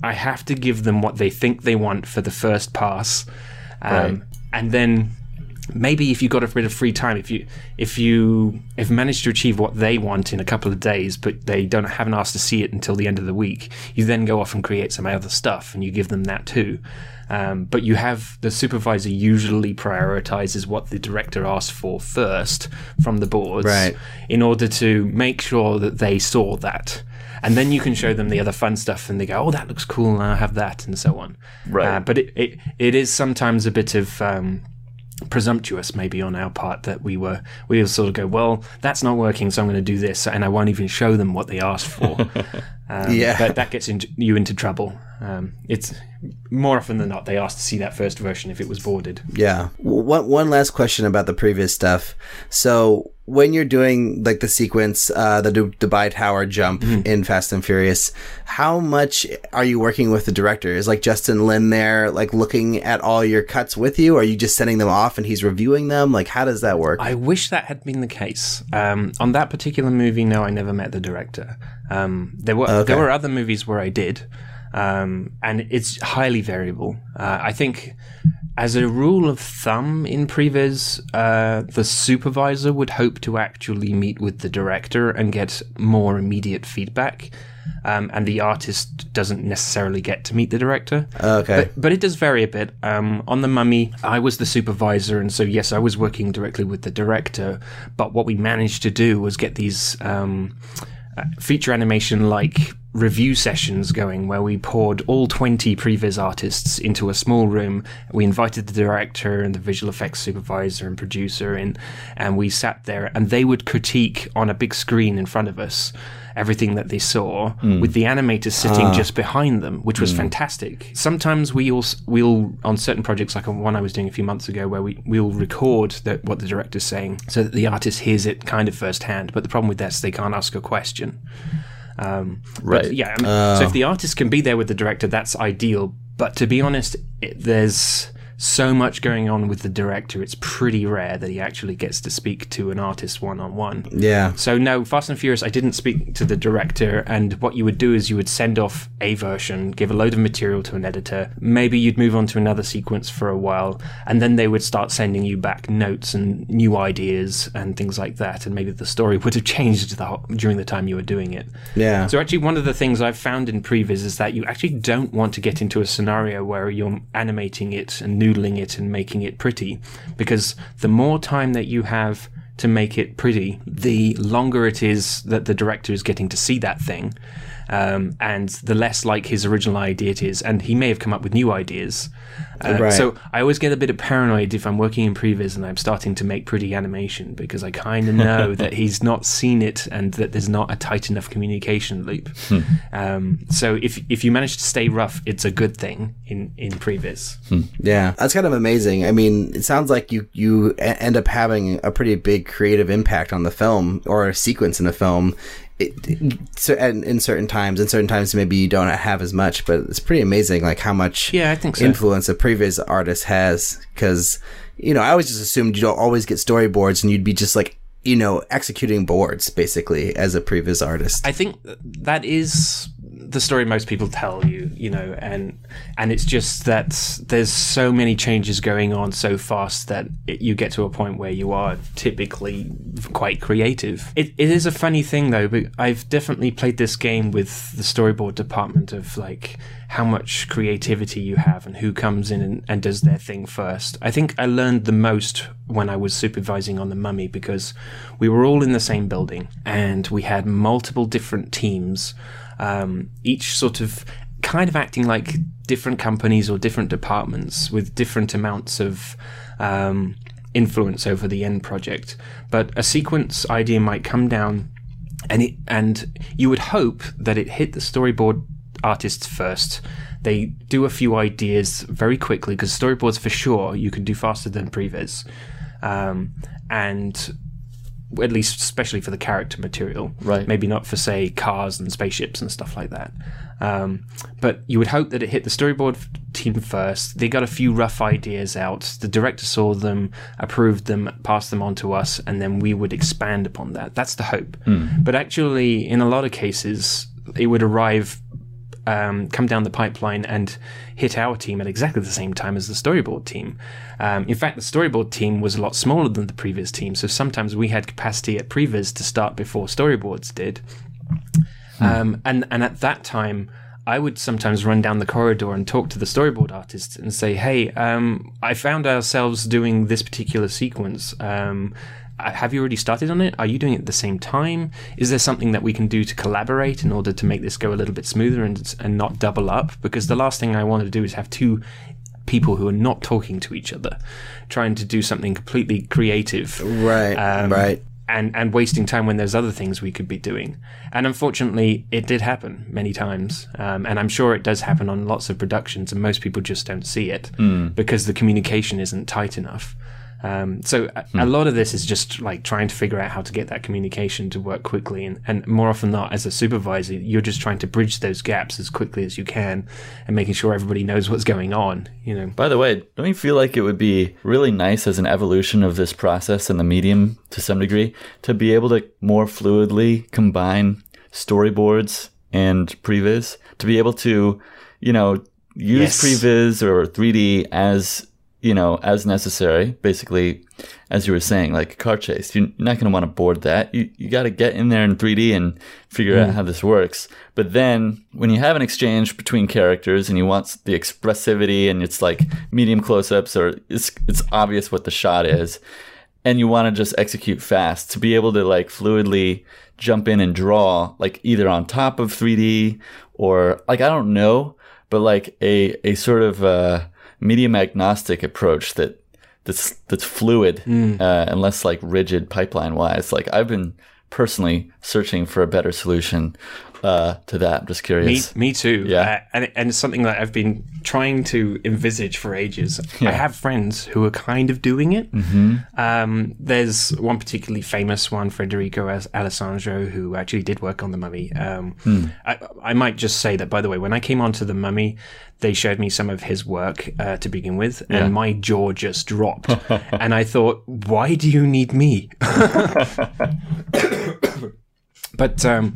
I have to give them what they think they want for the first pass. Um, Right. And then maybe if you got a bit of free time, if you if you have managed to achieve what they want in a couple of days, but they don't haven't asked to see it until the end of the week, you then go off and create some other stuff, and you give them that too. Um, but you have the supervisor usually prioritizes what the director asked for first from the boards, Right. in order to make sure that they saw that. And then you can show them the other fun stuff, and they go, "Oh, that looks cool. And I'll have that," and so on. Right. Uh, but it, it it is sometimes a bit of um, presumptuous, maybe on our part, that we were we will sort of go, "Well, that's not working, so I'm going to do this," and I won't even show them what they asked for. um, Yeah. but that gets into, you into trouble. Um, it's more often than not they ask to see that first version if it was boarded. Yeah. One one last question about the previs stuff. So when you're doing like the sequence, uh, the Du- Dubai Tower jump in Fast and Furious, how much are you working with the director? Is like Justin Lin there, like looking at all your cuts with you? Or are you just sending them off and he's reviewing them? Like how does that work? I wish that had been the case. Um, on that particular movie, no, I never met the director. Um, there were Okay. there were other movies where I did, um, and it's highly variable. Uh, I think, as a rule of thumb in previs, uh, the supervisor would hope to actually meet with the director and get more immediate feedback. Um, and the artist doesn't necessarily get to meet the director. Okay. But, but it does vary a bit. Um, on The Mummy, I was the supervisor, and so yes, I was working directly with the director. But what we managed to do was get these um, Uh, feature animation like review sessions going where we poured all 20 previs artists into a small room. We invited the director and the visual effects supervisor and producer in and we sat there and they would critique on a big screen in front of us everything that they saw hmm. with the animators sitting ah. just behind them which was hmm. fantastic sometimes we also we'll on certain projects like on one i was doing a few months ago where we we'll record that what the director's saying so that the artist hears it kind of firsthand but the problem with that is they can't ask a question um, Right. But yeah. I mean, so if ah. the artist can be there with the director, that's ideal. But to be honest, it, there's so much going on with the director. It's pretty rare that he actually gets to speak to an artist one on one. yeah. So no, Fast and Furious. I didn't speak to the director, and what you would do is you would send off a version, give a load of material to an editor. Maybe you'd move on to another sequence for a while, and then they would start sending you back notes and new ideas and things like that. And maybe the story would have changed the during the time you were doing it. Yeah. So actually, one of the things I've found in previs is that you actually don't want to get into a scenario where you're animating it and noodling it and making it pretty, because the more time that you have to make it pretty, the longer it is that the director is getting to see that thing. Um, and the less like his original idea it is, and he may have come up with new ideas. Uh, Right. So I always get a bit of paranoid if I'm working in previs and I'm starting to make pretty animation because I kind of know that he's not seen it and that there's not a tight enough communication loop. Um, so if if you manage to stay rough, it's a good thing in in previs. Yeah, that's kind of amazing. I mean, it sounds like you you e- end up having a pretty big creative impact on the film or a sequence in the film. It, so, and in certain times, in certain times, maybe you don't have as much, but it's pretty amazing, like how much Yeah, I think so. influence a previs artist has. Because you know, I always just assumed you don't always get storyboards, and you'd be just like you know executing boards basically as a previs artist. I think that is the story most people tell you, you know, and and it's just that there's so many changes going on so fast that it, you get to a point where you are typically quite creative. It, it is a funny thing though, but I've definitely played this game with the storyboard department of like how much creativity you have and who comes in and, and does their thing first. I think I learned the most when I was supervising on the mummy because we were all in the same building and we had multiple different teams, um, each sort of kind of acting like different companies or different departments with different amounts of um, influence over the end project. But a sequence idea might come down and it and you would hope that it hit the storyboard artists first. They do a few ideas very quickly because storyboards for sure you can do faster than previs, um, and at least especially for the character material. Right. Maybe not for say cars and spaceships and stuff like that. Um, but you would hope that it hit the storyboard team first. They got a few rough ideas out. The director saw them, approved them, passed them on to us, and then we would expand upon that. That's the hope. But actually, in a lot of cases, it would arrive um, come down the pipeline and hit our team at exactly the same time as the storyboard team. Um, in fact, the storyboard team was a lot smaller than the previs team, so sometimes we had capacity at previs to start before storyboards did. Um, and and at that time, I would sometimes run down the corridor and talk to the storyboard artists and say, "Hey, um, I found ourselves doing this particular sequence. Uh, have you already started on it? Are you doing it at the same time? Is there something that we can do to collaborate in order to make this go a little bit smoother and and not double up? Because the last thing I want to do is have two people who are not talking to each other, trying to do something completely creative right, um, right. and and wasting time when there's other things we could be doing. And unfortunately, it did happen many times, um, and I'm sure it does happen on lots of productions, and most people just don't see it because the communication isn't tight enough. Um, so a, a lot of this is just like trying to figure out how to get that communication to work quickly, and, and more often than not, as a supervisor, you're just trying to bridge those gaps as quickly as you can, and making sure everybody knows what's going on. You know, By the way, don't you feel like it would be really nice as an evolution of this process in the medium to some degree to be able to more fluidly combine storyboards and previs to be able to, you know, use Yes. previs or 3D as you know as necessary. Basically, as you were saying, like a car chase, you're not going to want to board that. You you got to get in there in 3D and figure out how this works. But then when you have an exchange between characters and you want the expressivity and it's like medium close-ups or it's it's obvious what the shot is and you want to just execute fast to be able to like fluidly jump in and draw like either on top of 3D or like I don't know but like a a sort of uh medium agnostic approach that that's that's fluid uh, and less like rigid pipeline wise like I've been personally searching for a better solution uh to that I'm just curious me too. Yeah. Uh, and, and it's something that I've been trying to envisage for ages. I have friends who are kind of doing it. Mm-hmm. Um, there's one particularly famous one, Federico D'Alessandro, who actually did work on The Mummy. Um, I, I might just say that, by the way, when I came onto The Mummy, they showed me some of his work uh, to begin with, and my jaw just dropped. and I thought, why do you need me? but um,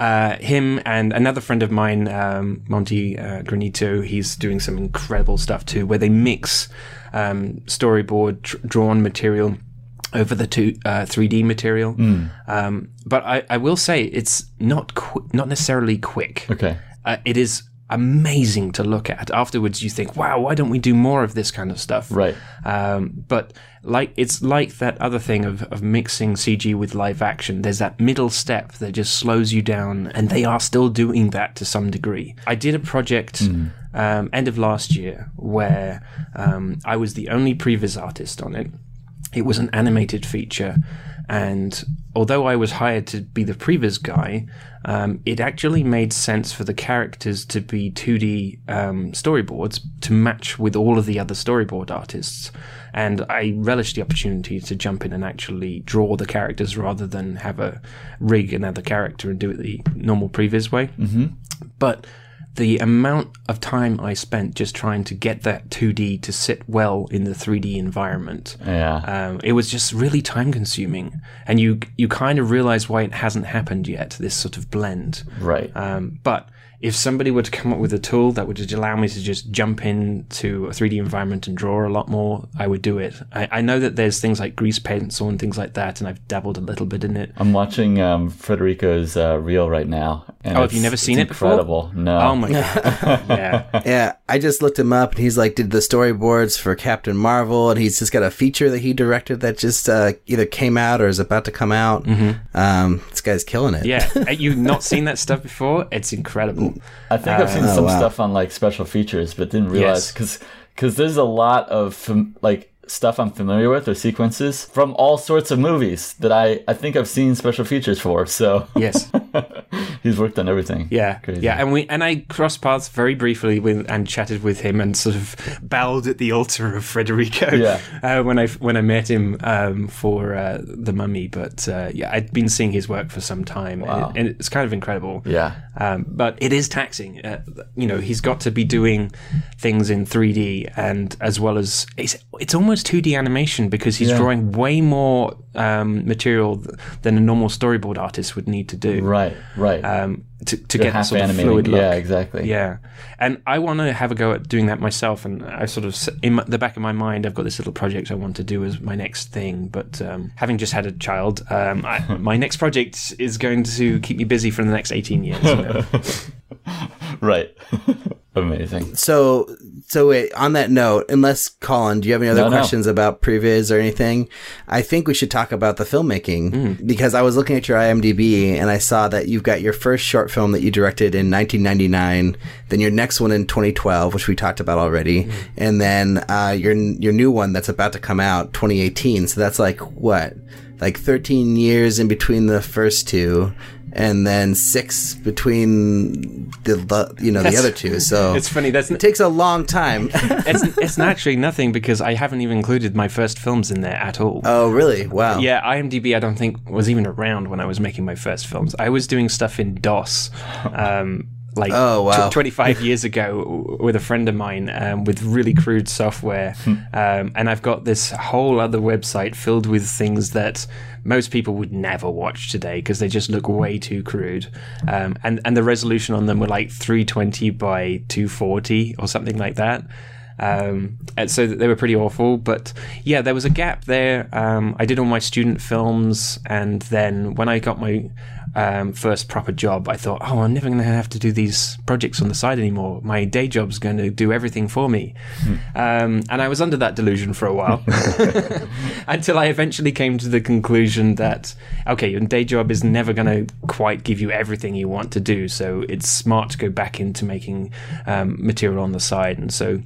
uh, him and another friend of mine, um, Monty uh, Granito, he's doing some incredible stuff too, where they mix um, storyboard tr- drawn material over the two uh, 3D material. Um, but I, I will say it's not qu- not necessarily quick. okay Uh, it is amazing to look at. Afterwards, you think, wow, why don't we do more of this kind of stuff? Right. Um, but like it's like that other thing of, of mixing CG with live action. There's that middle step that just slows you down, and they are still doing that to some degree. I did a project um, end of last year where um, I was the only previs artist on it. It was an animated feature, and although I was hired to be the previs guy, um, it actually made sense for the characters to be 2D um, storyboards to match with all of the other storyboard artists. And I relished the opportunity to jump in and actually draw the characters rather than have a rig another character and do it the normal previs way. Mm-hmm. But the amount of time I spent just trying to get that 2D to sit well in the 3D environment. Yeah. Um, it was just really time consuming, and you you kind of realize why it hasn't happened yet. This sort of blend, right. um, but if somebody were to come up with a tool that would just allow me to just jump into a 3D environment and draw a lot more, I would do it. I, I know that there's things like grease pencil and things like that, and I've dabbled a little bit in it. I'm watching um, Federico's uh, reel right now. And Oh, have you never seen it's it before? Incredible. No. Oh my god! yeah, Yeah, I just looked him up, and he's like did the storyboards for Captain Marvel, and he's just got a feature that he directed that just uh, either came out or is about to come out. Um, this guy's killing it. yeah. You've not seen that stuff before? It's incredible. I think I've seen Oh, some wow. stuff on like special features, but didn't realize Yes. because because there's a lot of like stuff I'm familiar with or sequences from all sorts of movies that I I think I've seen special features for. So Yes. he's worked on everything. Yeah, Crazy. yeah, and we and I crossed paths very briefly with and chatted with him and sort of bowed at the altar of Federico. Yeah. uh, when I when I met him um, for uh, the Mummy, but uh, yeah, I'd been seeing his work for some time, Wow. and, it, and it's kind of incredible. Yeah. Um, but it is taxing. Uh, you know, he's got to be doing things in 3D and as well as it's it's almost 2D animation because he's Yeah. drawing way more um, material th- than a normal storyboard artist would need to do Right. Right. um, to, to They're get that half sort of animating. fluid look. Yeah. Exactly. Yeah, and I want to have a go at doing that myself. And I sort of, in my, the back of my mind, I've got this little project I want to do as my next thing. But um, having just had a child, um, I, my next project is going to keep me busy for the next eighteen years. You know? Right. Amazing. So, so wait, on that note, unless Colin, do you have any other No, no. questions about previs or anything? I think we should talk about the filmmaking Mm. because I was looking at your IMDb and I saw that you've got your first short film that you directed in 1999, then your next one in 2012, which we talked about already, Mm. and then uh, your your new one that's about to come out 2018. So that's like what, like 13 years in between the first two. And then six between the, the you know the other two. So it's funny. That's it takes a long time. it's it's actually nothing because I haven't even included my first films in there at all. oh, really? Wow. Yeah, IMDb I don't think was even around when I was making my first films. I was doing stuff in DOS. Um, like Oh, wow. tw- 25 years ago with a friend of mine um, with really crude software um, and i've got this whole other website filled with things that most people would never watch today because they just look way too crude um, and, and the resolution on them were like 320 by 240 or something like that um, and so they were pretty awful. But yeah, there was a gap there. Um, I did all my student films, and then when I got my um, first proper job, I thought, oh, I'm never going to have to do these projects on the side anymore. My day job's going to do everything for me. Um, and I was under that delusion for a while until I eventually came to the conclusion that, okay, your day job is never going to quite give you everything you want to do. So it's smart to go back into making um, material on the side. And so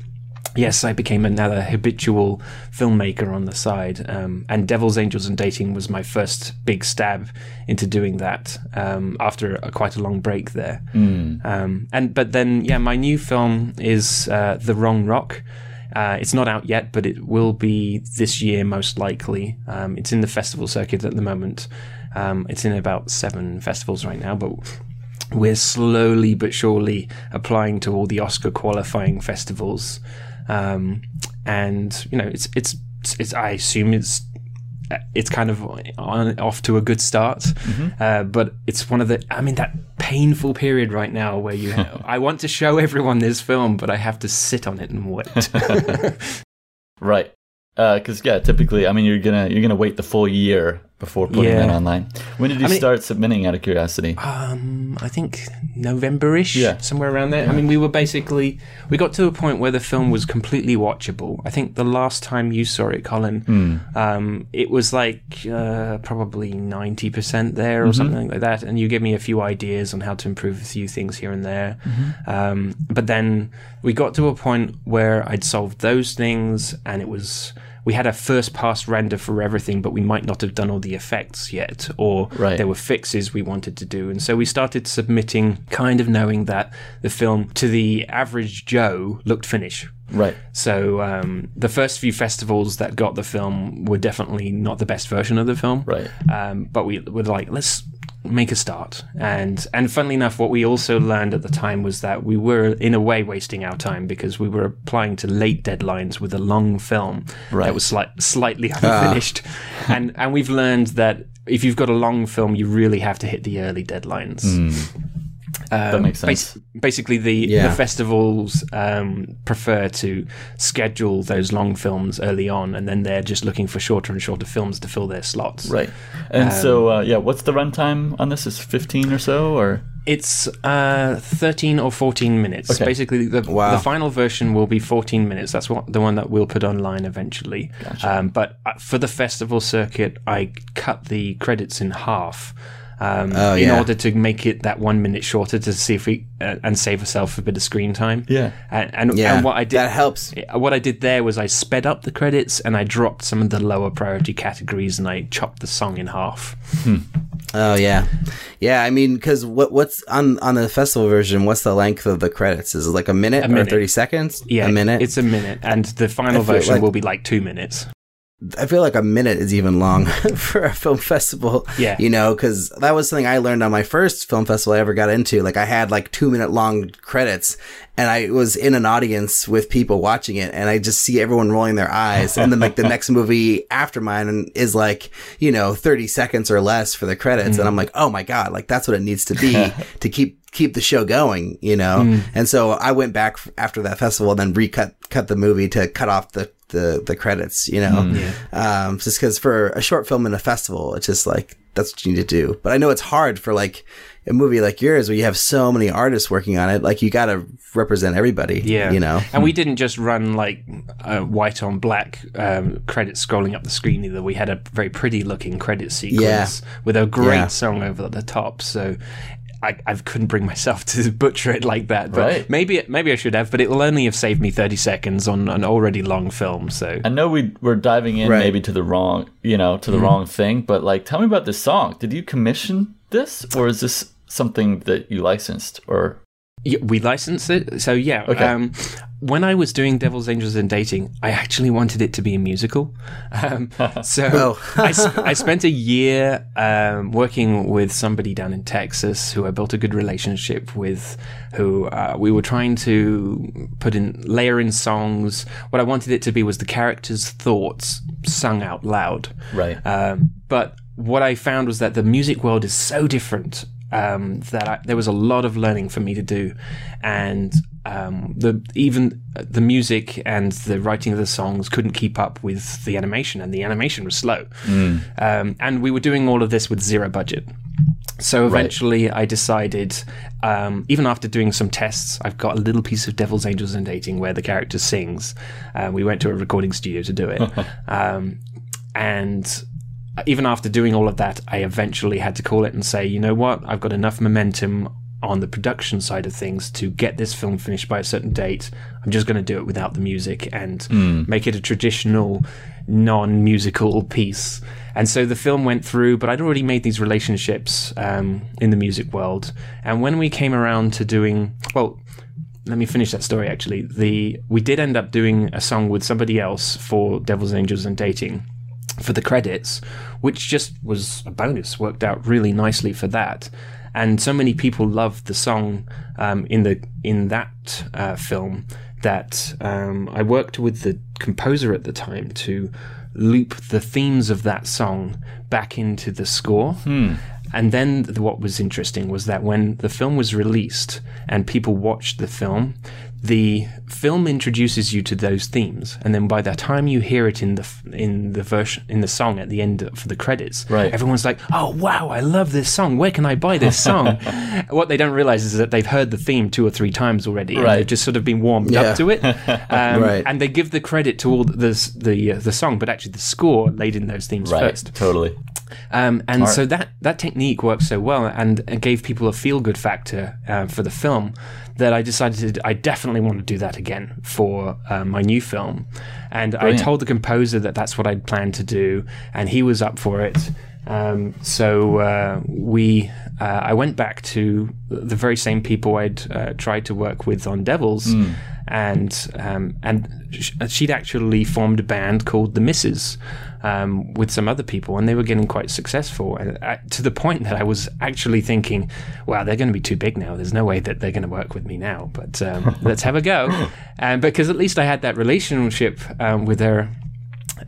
yes, I became another habitual filmmaker on the side. Um, and Devil's Angels and Dating was my first big stab into doing that um, after a, quite a long break there. Um, and but then, yeah, my new film is uh, The Wrong Rock. Uh, it's not out yet, but it will be this year most likely. Um, it's in the festival circuit at the moment. Um, it's in about seven festivals right now, but we're slowly but surely applying to all the Oscar qualifying festivals, um, and you know, it's it's it's. I assume it's it's kind of on, off to a good start, uh, but it's one of the. I mean, that painful period right now where you. I want to show everyone this film, but I have to sit on it and wait. Right. Because yeah, typically, I mean, you're gonna you're gonna wait the full year before putting Yeah. that online. When did you mean- start submitting? Out of curiosity. Um, I think November-ish, Yeah. somewhere around there. I mean, we were basically we got to a point where the film was completely watchable. I think the last time you saw it, Colin, Hmm. um, it was like uh, probably ninety percent there or Mm-hmm. something like that. And you gave me a few ideas on how to improve a few things here and there. Mm-hmm. Um, but then we got to a point where I'd solved those things, and it was. We had a first pass render for everything, but we might not have done all the effects yet, or Right. there were fixes we wanted to do. And so we started submitting, kind of knowing that the film, to the average Joe, looked finished. right. So um, the first few festivals that got the film were definitely not the best version of the film. Right. Um, but we were like, let's make a start. And and funnily enough, what we also learned at the time was that we were in a way wasting our time because we were applying to late deadlines with a long film Right. that was slight, slightly ah. unfinished. and and we've learned that if you've got a long film, you really have to hit the early deadlines. Hmm. That makes sense. Bas- basically, the, Yeah. the festivals um, prefer to schedule those long films early on, and then they're just looking for shorter and shorter films to fill their slots. Right. And so, uh, yeah, what's the runtime on this? Is 15 or so, or It's uh, 13 or 14 minutes. Okay. Basically, the, Wow. the final version will be 14 minutes. That's what the one that we'll put online eventually. Um, but uh, for the festival circuit, I cut the credits in half. Um, Oh, in yeah. order to make it that one minute shorter to see if we uh, and save ourselves a bit of screen time. Yeah. and and, Yeah, and what I did that helps. what I did there was I sped up the credits and I dropped some of the lower priority categories and I chopped the song in half. Oh yeah, yeah. I mean, because what what's on on the festival version? What's the length of the credits? Is it like a minute, a minute. or thirty seconds? Yeah, a minute. It's a minute, and the final version like- will be like two minutes. I feel like a minute is even long for a film festival. Yeah. You know, because that was something I learned on my first film festival I ever got into. Like, I had like two minute long credits and I was in an audience with people watching it and I just see everyone rolling their eyes. And then, like, the next movie after mine is like, you know, 30 seconds or less for the credits. And mm-hmm. I'm like, oh my God, like, that's what it needs to be to keep keep the show going, you know? And so I went back after that festival and then recut cut the movie to cut off the the, the credits, you know? Um, just because for a short film in a festival, it's just like, that's what you need to do. But I know it's hard for like a movie like yours where you have so many artists working on it. Like you got to represent everybody, Yeah, you know? And we didn't just run like uh, white on black um, credits scrolling up the screen either. We had a very pretty looking credit sequence with a great Yeah. song over at the top. So. I, I couldn't bring myself to butcher it like that, but Right. maybe maybe I should have. But it will only have saved me thirty seconds on an already long film. So I know we we're diving in Right. maybe to the wrong, you know, to the mm-hmm. wrong thing, but like, tell me about this song. Did you commission this, or is this something that you licensed, or Yeah, we license it. So yeah, Okay. um, when I was doing Devil's Angels and Dating, I actually wanted it to be a musical. Um, so Oh. I, s- I spent a year um, working with somebody down in Texas who I built a good relationship with. Who uh, we were trying to put in layer in songs. What I wanted it to be was the characters' thoughts sung out loud. right? Um, but what I found was that the music world is so different um, that I, there was a lot of learning for me to do, and um, the even the music and the writing of the songs couldn't keep up with the animation, and the animation was slow. Um, and we were doing all of this with zero budget. So eventually, I decided, um, even after doing some tests, I've got a little piece of Devil's Angels and Dating where the character sings. Uh, we went to a recording studio to do it. um, and even after doing all of that, I eventually had to call it and say, you know what, I've got enough momentum on the production side of things to get this film finished by a certain date. I'm just going to do it without the music and make it a traditional, non musical piece. And so the film went through, but I'd already made these relationships um, in the music world. And when we came around to doing, well, let me finish that story actually. The we did end up doing a song with somebody else for Devil's Angels and Dating for the credits, which just was a bonus, worked out really nicely for that. And so many people loved the song um, in the in that uh, film that um, I worked with the composer at the time to loop the themes of that song back into the score. And then th- what was interesting was that when the film was released and people watched the film, the film introduces you to those themes, and then by the time you hear it in the in the version in the song at the end for the credits, Right. everyone's like, "Oh wow, I love this song. Where can I buy this song?" what they don't realize is that they've heard the theme two or three times already, and Right. they've just sort of been warmed Yeah. up to it, um, Right. and they give the credit to all the the the, uh, the song, but actually the score laid in those themes Right. first. Totally. Um, and so that that technique worked so well and, and gave people a feel good factor uh, for the film that I decided I definitely want to do that again for uh, my new film. And I told the composer that that's what I'd planned to do, and he was up for it. Um, so uh, we, uh, I went back to the very same people I'd uh, tried to work with on Devils, and um, and sh- she'd actually formed a band called the Misses um, with some other people, and they were getting quite successful. And uh, to the point that I was actually thinking, "Wow, they're going to be too big now. There's no way that they're going to work with me now." But um, let's have a go, and because at least I had that relationship um, with her.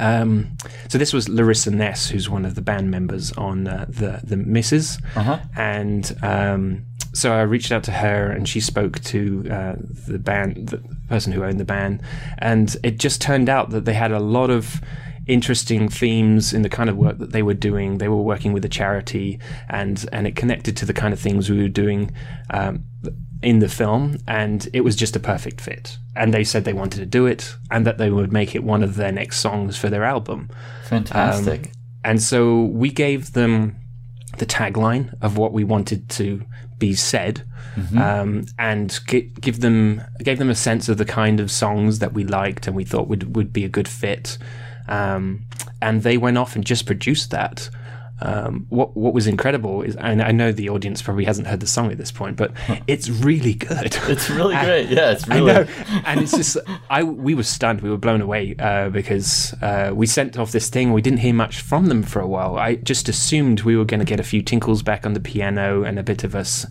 Um, so this was Larissa Ness, who's one of the band members on uh, the the Misses, Uh-huh. and um, so I reached out to her, and she spoke to uh, the band, the person who owned the band, and it just turned out that they had a lot of interesting themes in the kind of work that they were doing. They were working with a charity, and and it connected to the kind of things we were doing. Um, in the film, and it was just a perfect fit. And they said they wanted to do it, and that they would make it one of their next songs for their album. Fantastic. And so we gave them the tagline of what we wanted to be said, um, and gi- give them gave them a sense of the kind of songs that we liked and we thought would would be a good fit. Um, and they went off and just produced that. Um, what what was incredible is, and I know the audience probably hasn't heard the song at this point, but it's really good. it's really great. Yeah, it's I really. know, and it's just I we were stunned, we were blown away uh, because uh, we sent off this thing. We didn't hear much from them for a while. I just assumed we were going to get a few tinkles back on the piano and a bit of us.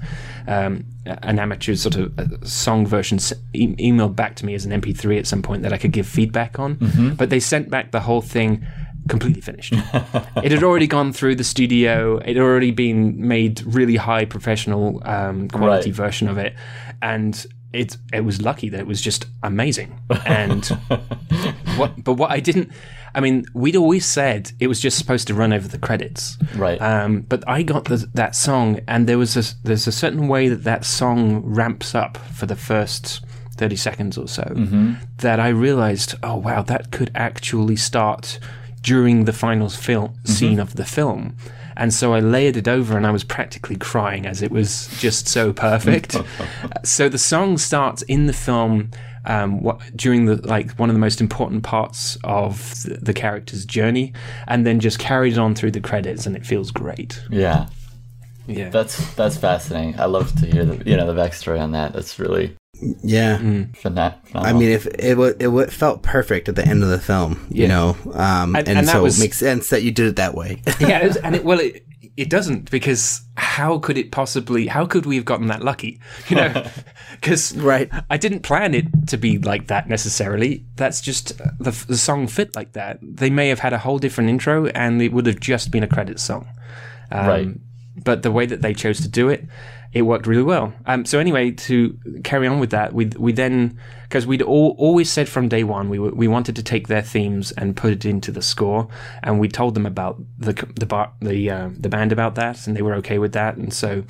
Um, an amateur sort of uh, song version e- emailed back to me as an MP3 at some point that I could give feedback on, but they sent back the whole thing completely finished. it had already gone through the studio. It had already been made really high professional um, quality Right. version of it, and it it was lucky that it was just amazing. And what, but what I didn't, I mean, we'd always said it was just supposed to run over the credits, Right. um, but I got the, that song, and there was a, there's a certain way that that song ramps up for the first thirty seconds or so Mm-hmm. that I realized, oh wow, that could actually start during the final film Mm-hmm. scene of the film. And so I layered it over, and I was practically crying as it was just so perfect. so the song starts in the film um, what, during the like one of the most important parts of the, the character's journey, and then just carried on through the credits, and it feels great. yeah. Yeah, That's that's fascinating. I love to hear the you know the backstory on that. That's really Yeah. Mm. phena- phenomenal. I mean, if it wa- it wa- felt perfect at the end of the film, you know, um, And- and, and so was- it makes sense that you did it that way. yeah, it was- and it, well, it, it doesn't because how could it possibly? How could we have gotten that lucky? You know, because Right. I didn't plan it to be like that necessarily. That's just uh, the the song fit like that. They may have had a whole different intro, and it would have just been a credit song. Um, Right. But the way that they chose to do it, it worked really well. Um, so anyway, to carry on with that, we we then because we'd all, always said from day one we we wanted to take their themes and put it into the score, and we told them about the the bar, the uh, the band about that, and they were okay with that. And so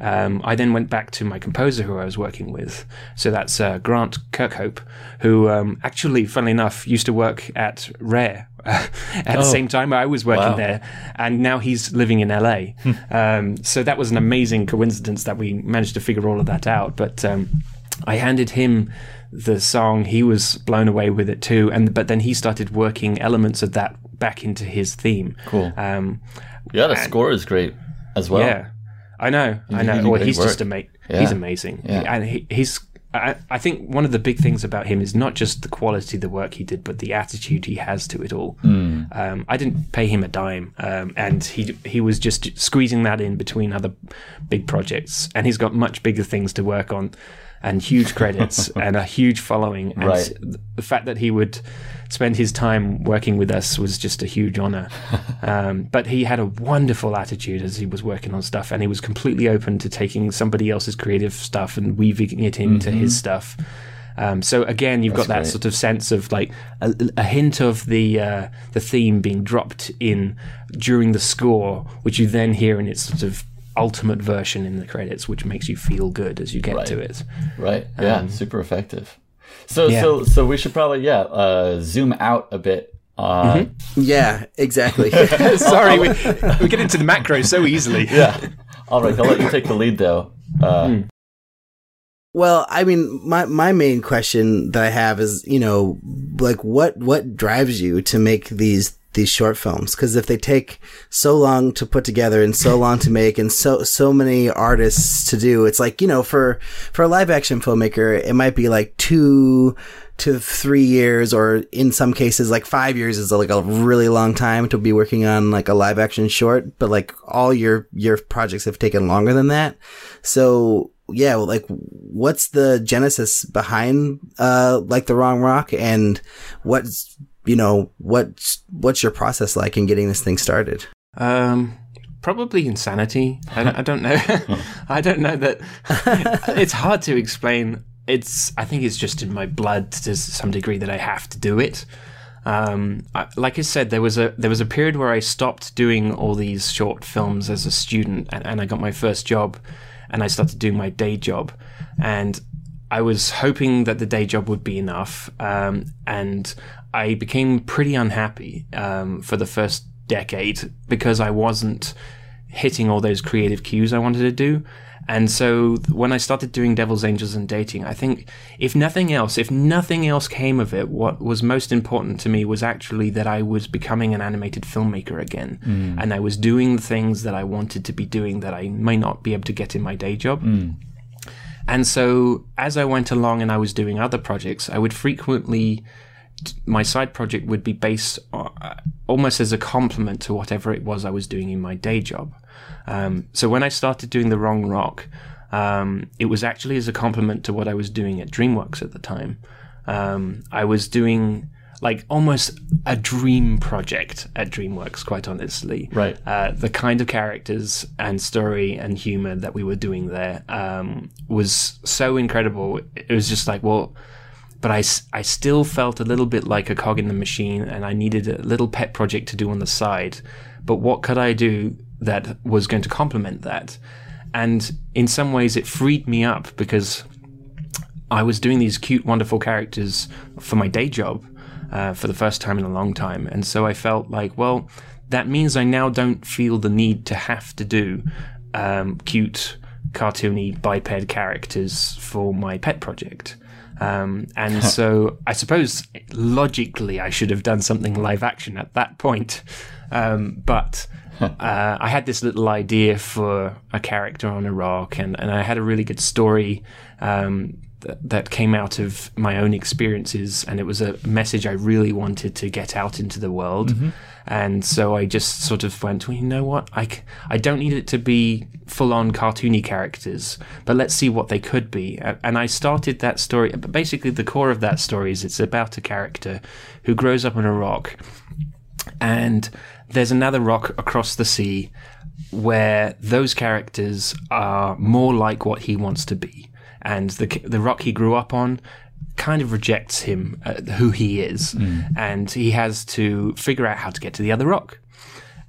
um, I then went back to my composer who I was working with. So that's uh, Grant Kirkhope, who um, actually, funnily enough, used to work at Rare. at the same time I was working Wow. there, and now he's living in LA. um, so that was an amazing coincidence that we managed to figure all of that out. But um, I handed him the song; he was blown away with it too. And but then he started working elements of that back into his theme. Cool. Um, yeah, the score is great as well. yeah, I know, I know. Well, he's just work. amazing. Yeah. He's amazing, Yeah. and he, he's. I, I think one of the big things about him is not just the quality of the work he did, but the attitude he has to it all. Hmm. Um, I didn't pay him a dime, um, and he he was just squeezing that in between other big projects, and he's got much bigger things to work on, and huge credits and a huge following. And Right. the fact that he would spend his time working with us was just a huge honor. um, but he had a wonderful attitude as he was working on stuff, and he was completely open to taking somebody else's creative stuff and weaving it into his stuff. Um, so again, you've got that great. sort of sense of like a, a hint of the uh, the theme being dropped in during the score, which you then hear in its sort of ultimate version in the credits, which makes you feel good as you get Right. to it. Right. Yeah. super effective. So yeah. so so we should probably yeah uh, zoom out a bit. Uh, Yeah, exactly. Sorry, we, we get into the macro so easily. Yeah. All right. I'll let you take the lead though. Uh, Well, I mean, my my main question that I have is, you know, like what what drives you to make these these short films? Because if they take so long to put together and so long to make and so so many artists to do, it's like you know, for for a live action filmmaker, it might be like two to three years, or in some cases, like five years is like a really long time to be working on like a live action short. But like all your your projects have taken longer than that. So yeah, like what's the genesis behind uh like the wrong rock and what's you know what's what's your process like in getting this thing started? Um, probably insanity. I don't, I don't know. I don't know that. it's hard to explain. It's. I think it's just in my blood to some degree that I have to do it. Um, I, like I said, there was a there was a period where I stopped doing all these short films as a student, and, and I got my first job, and I started doing my day job, and I was hoping that the day job would be enough, um, and I became pretty unhappy um, for the first decade because I wasn't hitting all those creative cues I wanted to do. And so when I started doing Devil's Angels and dating, I think if nothing else, if nothing else came of it, what was most important to me was actually that I was becoming an animated filmmaker again. And I was doing the things that I wanted to be doing that I may not be able to get in my day job. And so as I went along and I was doing other projects, I would frequently my side project would be based on, uh, almost as a complement to whatever it was I was doing in my day job. Um, so when I started doing the wrong rock, um, it was actually as a complement to what I was doing at DreamWorks at the time. Um, I was doing like almost a dream project at DreamWorks, quite honestly. Right. Uh, the kind of characters and story and humor that we were doing there um, was so incredible. It was just like, well, but I, I still felt a little bit like a cog in the machine and I needed a little pet project to do on the side. But what could I do that was going to complement that? And in some ways, it freed me up because I was doing these cute, wonderful characters for my day job uh, for the first time in a long time. And so I felt like, well, that means I now don't feel the need to have to do um, cute, cartoony biped characters for my pet project. Um, and so I suppose logically I should have done something live action at that point. Um, but uh, I had this little idea for a character on a rock, and, and I had a really good story. Um, th- that came out of my own experiences, and it was a message I really wanted to get out into the world. Mm-hmm. And so I just sort of went, well, you know what? I, I don't need it to be full on cartoony characters, but let's see what they could be. And I started that story. But basically, the core of that story is it's about a character who grows up on a rock and there's another rock across the sea where those characters are more like what he wants to be, and the the rock he grew up on kind of rejects him, uh, who he is, and he has to figure out how to get to the other rock.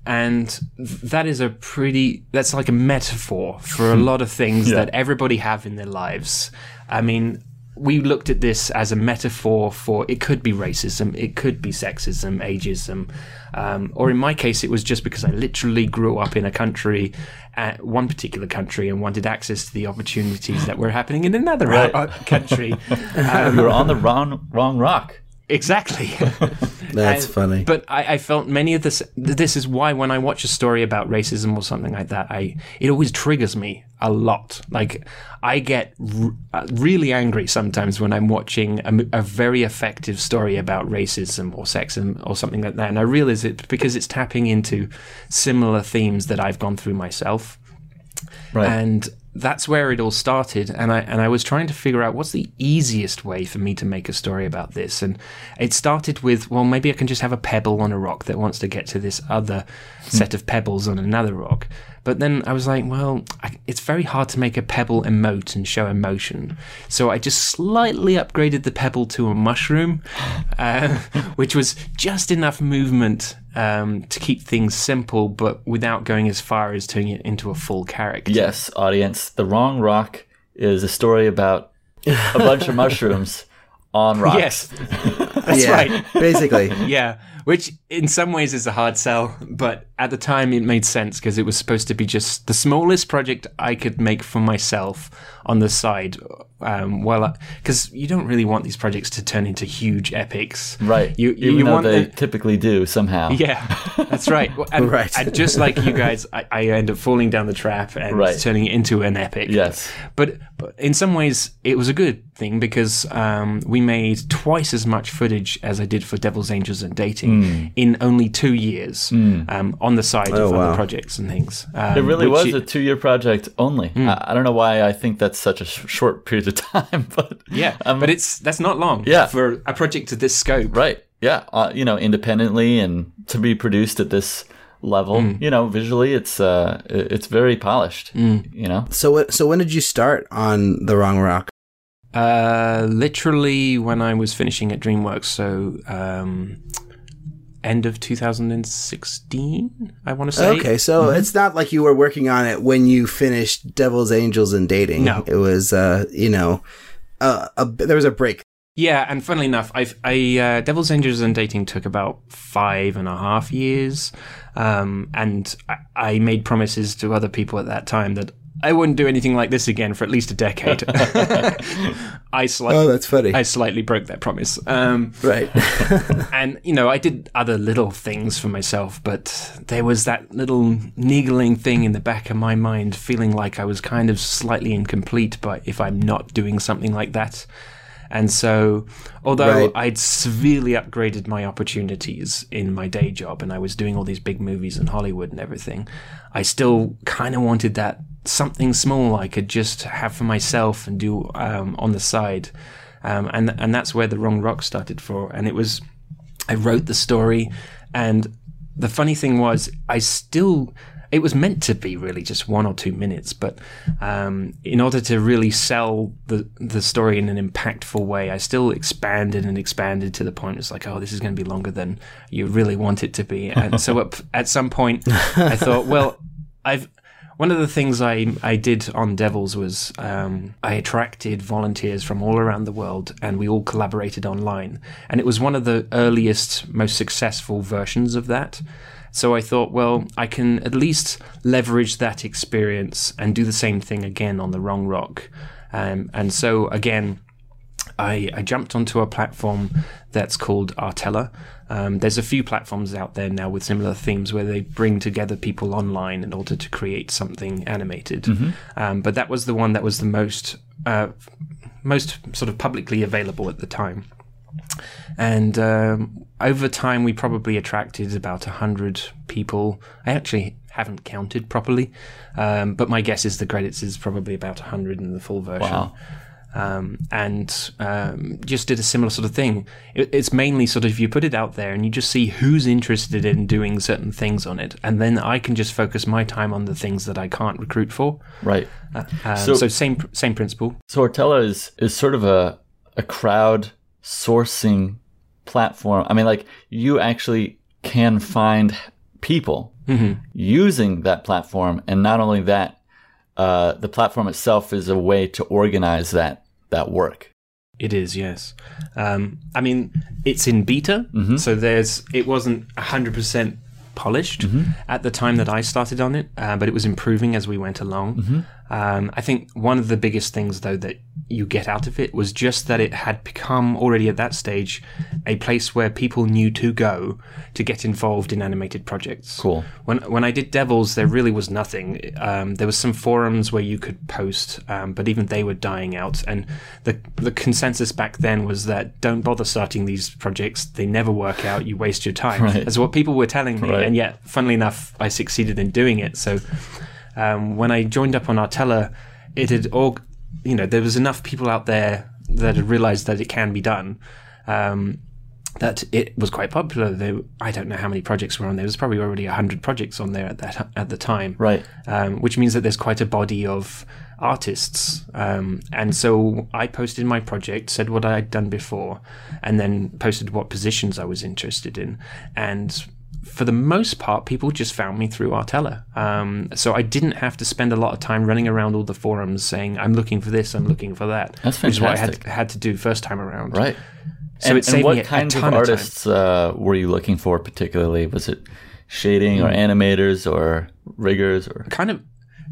And that is a pretty, that's like a metaphor for a lot of things that everybody have in their lives. I mean, we looked at this as a metaphor for it could be racism, it could be sexism, ageism, um, or in my case, it was just because I literally grew up in a country, uh, one particular country, and wanted access to the opportunities that were happening in another Right. uh, country. you were on the wrong wrong rock. Exactly. That's And- funny. But I, I felt many of this. This is why when I watch a story about racism or something like that, I it always triggers me a lot. Like I get r- uh, really angry sometimes when I'm watching a very effective story about racism or sexism or something like that, and I realize it because it's tapping into similar themes that I've gone through myself Right. and that's where it all started, and I and I was trying to figure out what's the easiest way for me to make a story about this, and it started with well maybe I can just have a pebble on a rock that wants to get to this other set of pebbles on another rock, but then I was like well I, it's very hard to make a pebble emote and show emotion, so I just slightly upgraded the pebble to a mushroom, uh, which was just enough movement um, to keep things simple, but without going as far as turning it into a full character. Yes, audience. The Wrong Rock is a story about a bunch of mushrooms on rocks. Yes, that's yeah, right. basically. Yeah, which in some ways is a hard sell, but at the time it made sense because it was supposed to be just the smallest project I could make for myself on the side. Um, well, because you don't really want these projects to turn into huge epics, Right. You you, you want they them- typically do somehow. Yeah, that's right. And, Right. and just like you guys, I, I end up falling down the trap and Right. turning it into an epic. Yes. But, but in some ways, it was a good thing because um, we made twice as much footage as I did for Devil's Angels and Dating Hmm. in only two years um, on the side of wow. other projects and things. Um, It really which was a two-year project only. I, I don't know why I think that's such a sh- short period of time, but yeah, um, but it's that's not long. Yeah. for a project of this scope. right, yeah, uh, you know, independently and to be produced at this level, Mm. you know, visually, it's uh, it's very polished. Mm. You know, So, what- so when did you start on the Wrong Rock? Uh, literally when I was finishing at DreamWorks, so um, end of 2016, I want to say. Okay, so Mm-hmm. it's not like you were working on it when you finished Devil's Angels and Dating. No. it was, uh, you know, uh, a, there was a break. Yeah, and funnily enough, I've, I uh, Devil's Angels and Dating took about five and a half years, um, and I, I made promises to other people at that time that I wouldn't do anything like this again for at least a decade. I slightly. Oh, that's funny. I slightly broke that promise. Um, right. and you know, I did other little things for myself, but there was that little niggling thing in the back of my mind, feeling like I was kind of slightly incomplete. But if I'm not doing something like that, and so, although Right. I'd severely upgraded my opportunities in my day job, and I was doing all these big movies in Hollywood and everything, I still kind of wanted that something small I could just have for myself and do um, on the side. Um, and and that's where the wrong rock started for. And it was, I wrote the story, and the funny thing was, I still. It was meant to be really just one or two minutes, but um, in order to really sell the the story in an impactful way, I still expanded and expanded to the point it's like, oh, this is going to be longer than you really want it to be. And so at, at some point, I thought, well, I've one of the things I, I did on Devils was um, I attracted volunteers from all around the world and we all collaborated online. And it was one of the earliest, most successful versions of that. So I thought, well, I can at least leverage that experience and do the same thing again on the wrong rock. Um, and so again, I, I jumped onto a platform that's called Artella. Um, there's a few platforms out there now with similar themes where they bring together people online in order to create something animated. Um, but that was the one that was the most uh, most sort of publicly available at the time. And um, over time, we probably attracted about 100 people. I actually haven't counted properly, um, but my guess is the credits is probably about 100 in the full version Wow. Um, and um, just did a similar sort of thing. It, it's mainly sort of you put it out there and you just see who's interested in doing certain things on it, and then I can just focus my time on the things that I can't recruit for. right. Um, So- so, same same principle. So Artella is is sort of a a crowd sourcing platform. I mean, like you actually can find people using that platform, and not only that, uh, the platform itself is a way to organize that that work. It is, yes. Um, I mean, it's in beta, so there's it wasn't hundred percent polished at the time that I started on it, uh, but it was improving as we went along. Um, I think one of the biggest things, though, that you get out of it was just that it had become already at that stage a place where people knew to go to get involved in animated projects. Cool. When when I did Devils, there really was nothing. Um, there was some forums where you could post, um, but even they were dying out. And the the consensus back then was that don't bother starting these projects; they never work out. You waste your time. Right. That's what people were telling me. Right. And yet, funnily enough, I succeeded in doing it. So um, when I joined up on Artella. it had all, you know, there was enough people out there that had realized that it can be done. Um, that it was quite popular. There, I don't know how many projects were on there. There was probably already hundred projects on there at that at the time, Right. Um, which means that there's quite a body of artists. Um, and so I posted my project, said what I'd done before, and then posted what positions I was interested in. And for the most part, people just found me through Artella. Um, so I didn't have to spend a lot of time running around all the forums saying, I'm looking for this, I'm looking for that. That's fantastic. Which is what I had, had to do first time around. Right. So and, it saved and what me a- a kinds of ton of artists uh, were you looking for particularly? Was it shading Hmm. or animators or riggers or Kind of,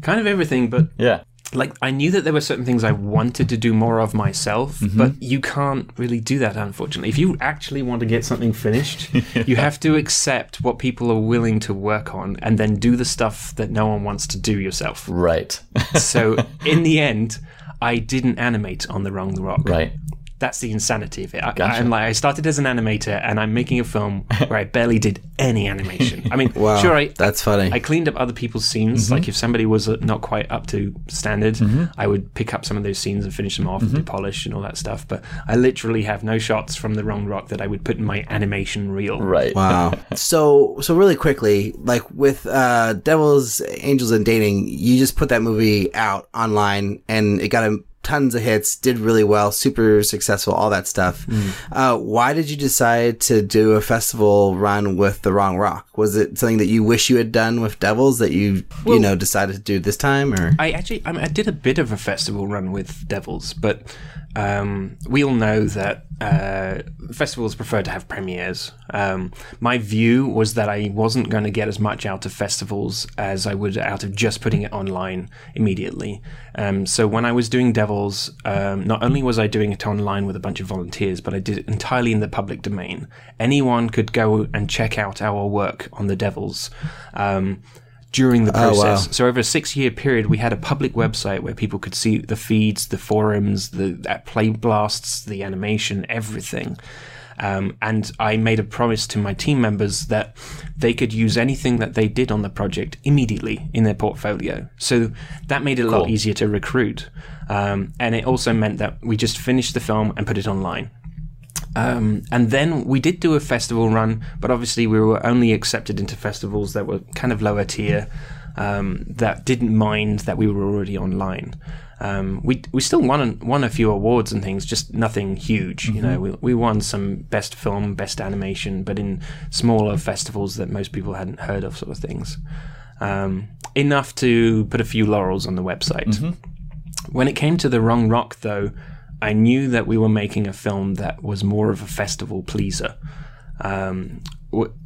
kind of everything, but yeah? Like I knew that there were certain things I wanted to do more of myself, Mm-hmm. but you can't really do that unfortunately. If you actually want to get something finished, you have to accept what people are willing to work on and then do the stuff that no one wants to do yourself. Right. so in the end, I didn't animate on the wrong rock. right. That's the insanity of it. I, Gotcha. I'm like, I started as an animator, and I'm making a film where I barely did any animation. I mean, Wow, sure, I, that's funny. I cleaned up other people's scenes. Mm-hmm. Like if somebody was uh, not quite up to standard, I would pick up some of those scenes and finish them off Mm-hmm. and polish and all that stuff. But I literally have no shots from the wrong rock that I would put in my animation reel. Right. Wow. so so really quickly, like with uh Devils, Angels and Dating, you just put that movie out online and it got a tons of hits, did really well, super successful, all that stuff. Uh why did you decide to do a festival run with The Wrong Rock? Was it something that you wish you had done with Devils that you you know decided to do this time or I actually I, mean, I did a bit of a festival run with Devils, but um, we all know that uh, festivals prefer to have premieres. Um, my view was that I wasn't going to get as much out of festivals as I would out of just putting it online immediately. Um, so when I was doing Devils, um, not only was I doing it online with a bunch of volunteers, but I did it entirely in the public domain. Anyone could go and check out our work on the Devils. During the process. wow. So over a six-year period, we had a public website where people could see the feeds, the forums, the play blasts, the animation, everything. Um, and I made a promise to my team members that they could use anything that they did on the project immediately in their portfolio. So that made it a lot easier to recruit. Um, and it also meant that we just finished the film and put it online. Um, and then we did do a festival run, but obviously we were only accepted into festivals that were kind of lower tier, um, that didn't mind that we were already online. Um, we we still won won a few awards and things, just nothing huge. You know, we we won some best film, best animation, but in smaller festivals that most people hadn't heard of, sort of things. Um, enough to put a few laurels on the website. When it came to the wrong rock, though, I knew that we were making a film that was more of a festival pleaser. Um,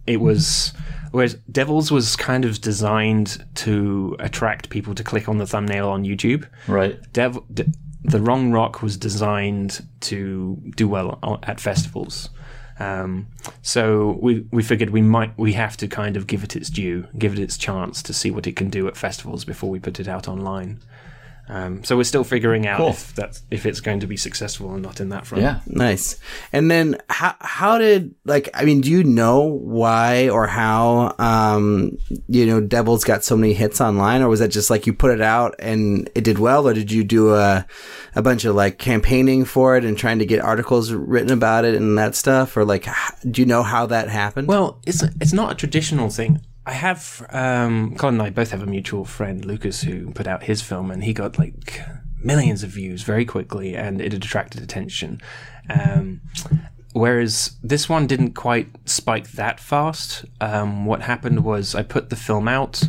it was, whereas Devils was kind of designed to attract people to click on the thumbnail on YouTube. Right. Dev- D- the Wrong Rock was designed to do well at festivals. Um, so we we figured we might we have to kind of give it its due, give it its chance to see what it can do at festivals before we put it out online. Um, so we're still figuring out Cool. if that's if it's going to be successful or not in that front. Yeah. Nice. And then how how did like I mean, do you know why or how um you know Devils got so many hits online or was that just like you put it out and it did well or did you do a a bunch of like campaigning for it and trying to get articles written about it and that stuff or like h- do you know how that happened? Well, it's it's not a traditional thing. I have um, Colin and I both have a mutual friend, Lucas, who put out his film, and he got like millions of views very quickly, and it attracted attention. Um, whereas this one didn't quite spike that fast. Um, what happened was I put the film out,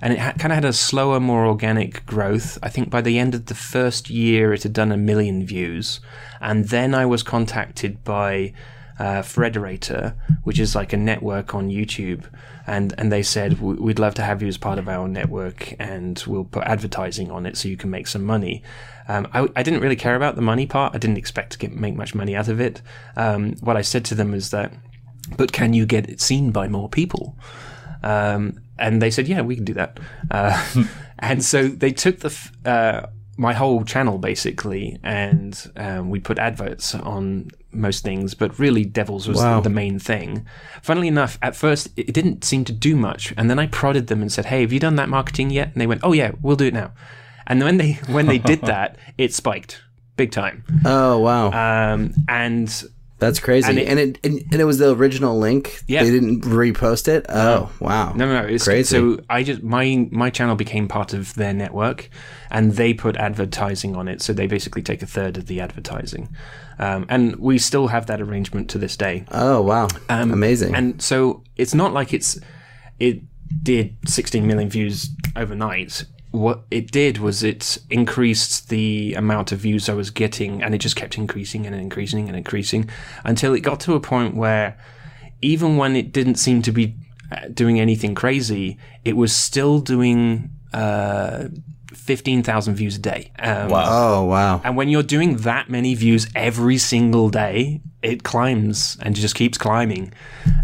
and it ha- kind of had a slower, more organic growth. I think by the end of the first year, it had done a million views, and then I was contacted by uh, Frederator, which is like a network on YouTube, and and they said we'd love to have you as part of our network, and we'll put advertising on it so you can make some money. Um, I, I didn't really care about the money part. I didn't expect to get make much money out of it. Um, what I said to them is that, but can you get it seen by more people? Um, and they said, yeah, we can do that. Uh, and so they took the f- uh, my whole channel basically, and um, we put adverts on most things, but really Devils was Wow. the main thing. Funnily enough, at first it didn't seem to do much, and then I prodded them and said, "Hey, have you done that marketing yet?" And they went, "Oh yeah, we'll do it now." And when they when they did that, it spiked big time. Oh wow, Um, and that's crazy. and And it- it, and, and it was the original link. Yeah. they didn't repost it. Oh wow, No, no, no. It's Crazy. So I just my my channel became part of their network, and they put advertising on it. So they basically take a third of the advertising, um, and we still have that arrangement to this day. Oh wow, amazing. And so it's not like it's it did 16 million views overnight. What it did was it increased the amount of views I was getting, and it just kept increasing and increasing and increasing until it got to a point where even when it didn't seem to be uh, doing anything crazy, it was still doing uh, 15,000 views a day. Um, Wow. oh wow, and when you're doing that many views every single day, it climbs and just keeps climbing.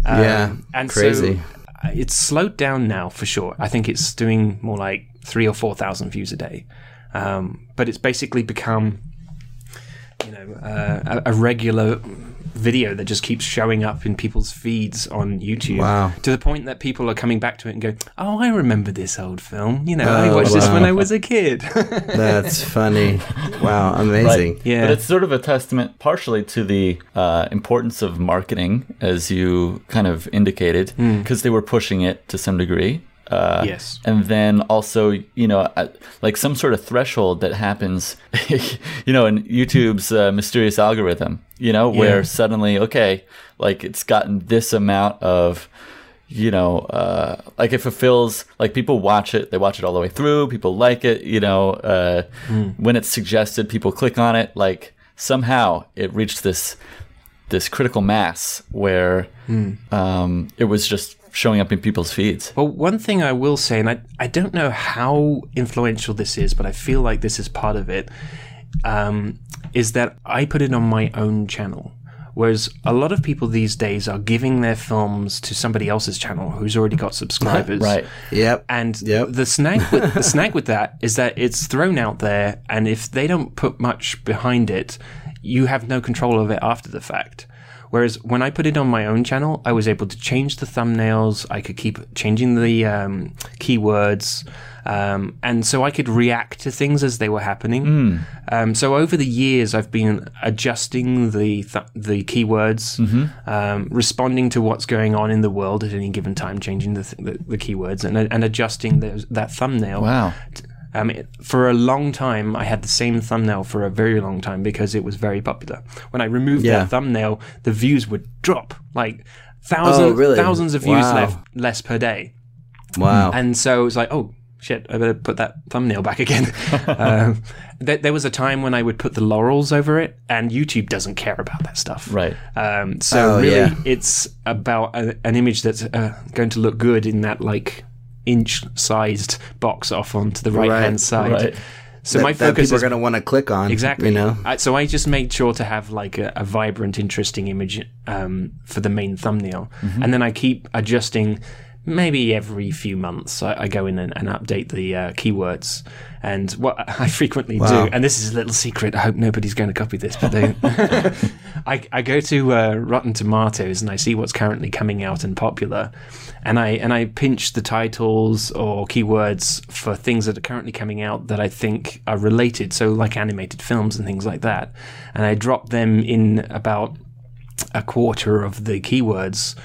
Um, Yeah, and crazy. So uh, it's slowed down now for sure. I think it's doing more like three or four thousand views a day. Um, but it's basically become, you know, uh, a, a regular video that just keeps showing up in people's feeds on YouTube. Wow. To the point that people are coming back to it and going, "Oh, I remember this old film. You know, I Oh, watched this when I was a kid." that's funny. Wow, amazing. Yeah. But it's sort of a testament partially to the uh, importance of marketing, as you kind of indicated, because they were pushing it to some degree. Uh, Yes. And then also, you know, uh, like some sort of threshold that happens, you know, in YouTube's uh, mysterious algorithm, you know, where Yeah. suddenly, okay, like it's gotten this amount of, you know, uh, like it fulfills, like people watch it, they watch it all the way through, people like it, you know, uh, when it's suggested, people click on it, like somehow it reached this, this critical mass where um, it was just showing up in people's feeds. Well, one thing I will say, and I, I don't know how influential this is, but I feel like this is part of it, um, is that I put it on my own channel. Whereas a lot of people these days are giving their films to somebody else's channel who's already got subscribers. Right. Yep. And Yep. the snag with the snag with that is that it's thrown out there, and if they don't put much behind it, you have no control of it after the fact. Whereas when I put it on my own channel, I was able to change the thumbnails. I could keep changing the um, keywords, um, and so I could react to things as they were happening. Um, so over the years, I've been adjusting the th- the keywords, um, responding to what's going on in the world at any given time, changing the th- the, the keywords, and and adjusting those, that thumbnail. Wow. Um, it- for a long time, I had the same thumbnail for a very long time because it was very popular. When I removed Yeah. that thumbnail, the views would drop like thousands, Oh, really? thousands of views Wow. left, less per day. Wow. And so it was like, oh shit, I better put that thumbnail back again. um, there, there was a time when I would put the laurels over it, and YouTube doesn't care about that stuff. Right. Um, so Oh, really, yeah. it's about a, an image that's uh, going to look good in that like inch-sized box off onto the Right, side. right. So that, my that focus people are is going to want to click on. Exactly. You know. I, so I just made sure to have like a, a vibrant, interesting image um, for the main thumbnail, Mm-hmm. and then I keep adjusting. Maybe every few months, I, I go in and, and update the uh, keywords. And what I frequently Wow. do, and this is a little secret. I hope nobody's going to copy this, but they, I, I go to uh, Rotten Tomatoes and I see what's currently coming out and popular, and I and I pinch the titles or keywords for things that are currently coming out that I think are related. So like animated films and things like that, and I drop them in about a quarter of the keywords.